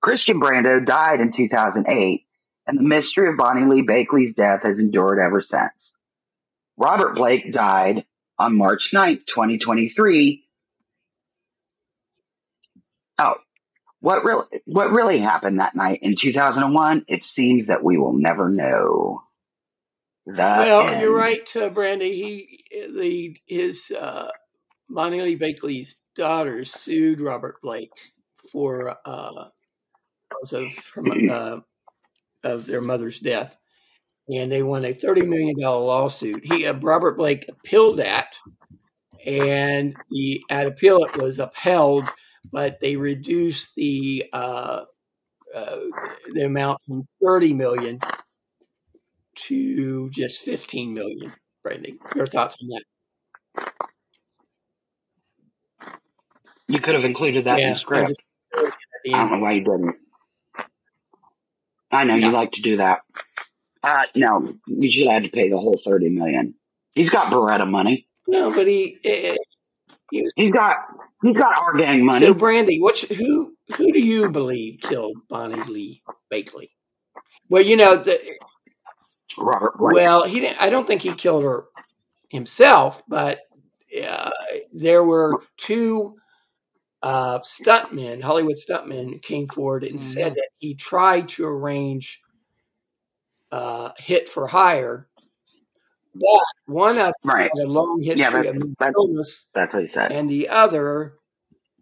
Christian Brando died in 2008, and the mystery of Bonnie Lee Bakley's death has endured ever since. Robert Blake died on March 9th, 2023. Oh, what really what really happened that night in 2001? It seems that we will never know. The well, end. you're right, uh, Brandy. He the his uh, Bonnie Lee Bakley's daughter sued Robert Blake for uh, because of her, uh, of their mother's death, and they won a thirty million dollar lawsuit. He uh, Robert Blake appealed that, and the at appeal it was upheld, but they reduced the uh, uh, the amount from thirty million to just fifteen million. Brandy, your thoughts on that? You could have included that in the I script. just- I don't know why you didn't. I know Yeah. you like to do that. Uh, no, you should have to pay the whole thirty million. He's got Baretta money. No, but he. eh, he was, He's got he's got our gang money. so, Brandy, what? Who? Who do you believe killed Bonnie Lee Bakley? Well, you know, the, Robert Blake. well, he didn't. I don't think he killed her himself, but uh, there were two uh, stuntmen, Hollywood stuntmen, came forward and said that he tried to arrange uh, hit for hire, but one of them right. had a long history Yeah, of that's- mental that's- illness. That's what he said. and the other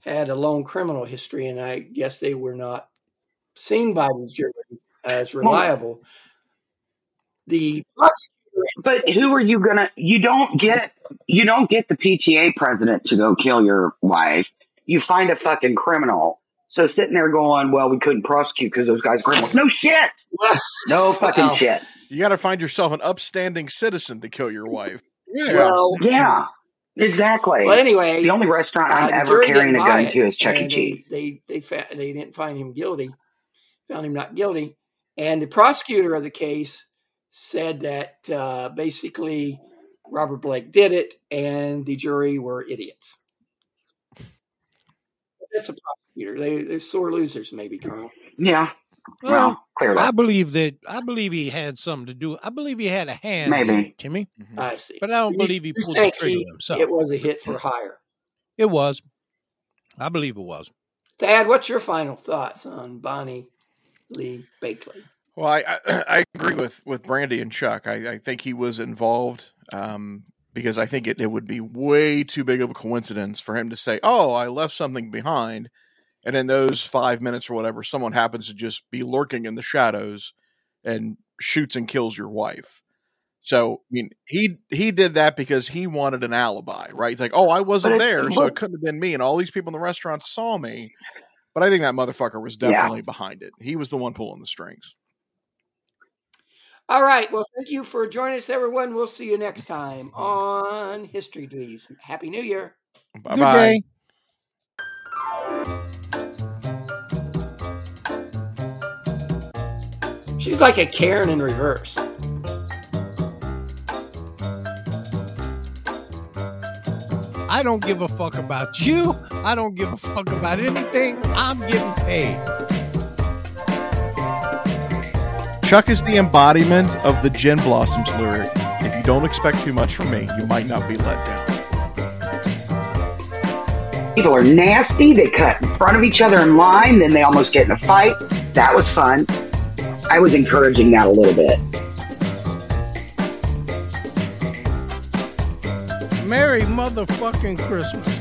had a long criminal history, and I guess they were not seen by the jury as reliable. The But who are you gonna? You don't get you don't get the PTA president to go kill your wife. You find a fucking criminal. So sitting there going, "Well, we couldn't prosecute because those guys are criminals." No shit. No fucking Well, shit. You got to find yourself an upstanding citizen to kill your wife. Yeah. well, Yeah, exactly. well, anyway, the only restaurant uh, I'm the ever jury carrying a gun to is Chuck E. Cheese. They they they, fa- they didn't find him guilty, found him not guilty, and the prosecutor of the case said that uh, basically Robert Blake did it, and the jury were idiots. That's a prosecutor. They they're sore losers, maybe, Carl. Yeah. Well, Well, clearly. I believe that. I believe he had something to do. I believe he had a hand. in Maybe. it, Timmy. I see. But I don't You- believe he pulled the trigger he- himself. It was a hit for hire. It was. I believe it was. Thad, what's your final thoughts on Bonnie Lee Bakley? Well, I, I I agree with with Brandy and Chuck. I, I think he was involved um, because I think it, it would be way too big of a coincidence for him to say, "Oh, I left something behind," and in those five minutes or whatever, someone happens to just be lurking in the shadows and shoots and kills your wife. So, I mean, he he did that because he wanted an alibi, right? He's like, "Oh, I wasn't there, so it couldn't have been me." And all these people in the restaurant saw me. But I think that motherfucker was Yeah. definitely behind it. He was the one pulling the strings. All right. Well, thank you for joining us, everyone. We'll see you next time on History Dweebs. Happy New Year. Bye bye. Day. She's like a Karen in reverse. I don't give a fuck about you. I don't give a fuck about anything. I'm getting paid. Chuck is the embodiment of the Gin Blossoms lyric. If you don't expect too much from me, you might not be let down. People are nasty. They cut in front of each other in line, then they almost get in a fight. That was fun. I was encouraging that a little bit. Merry motherfucking Christmas.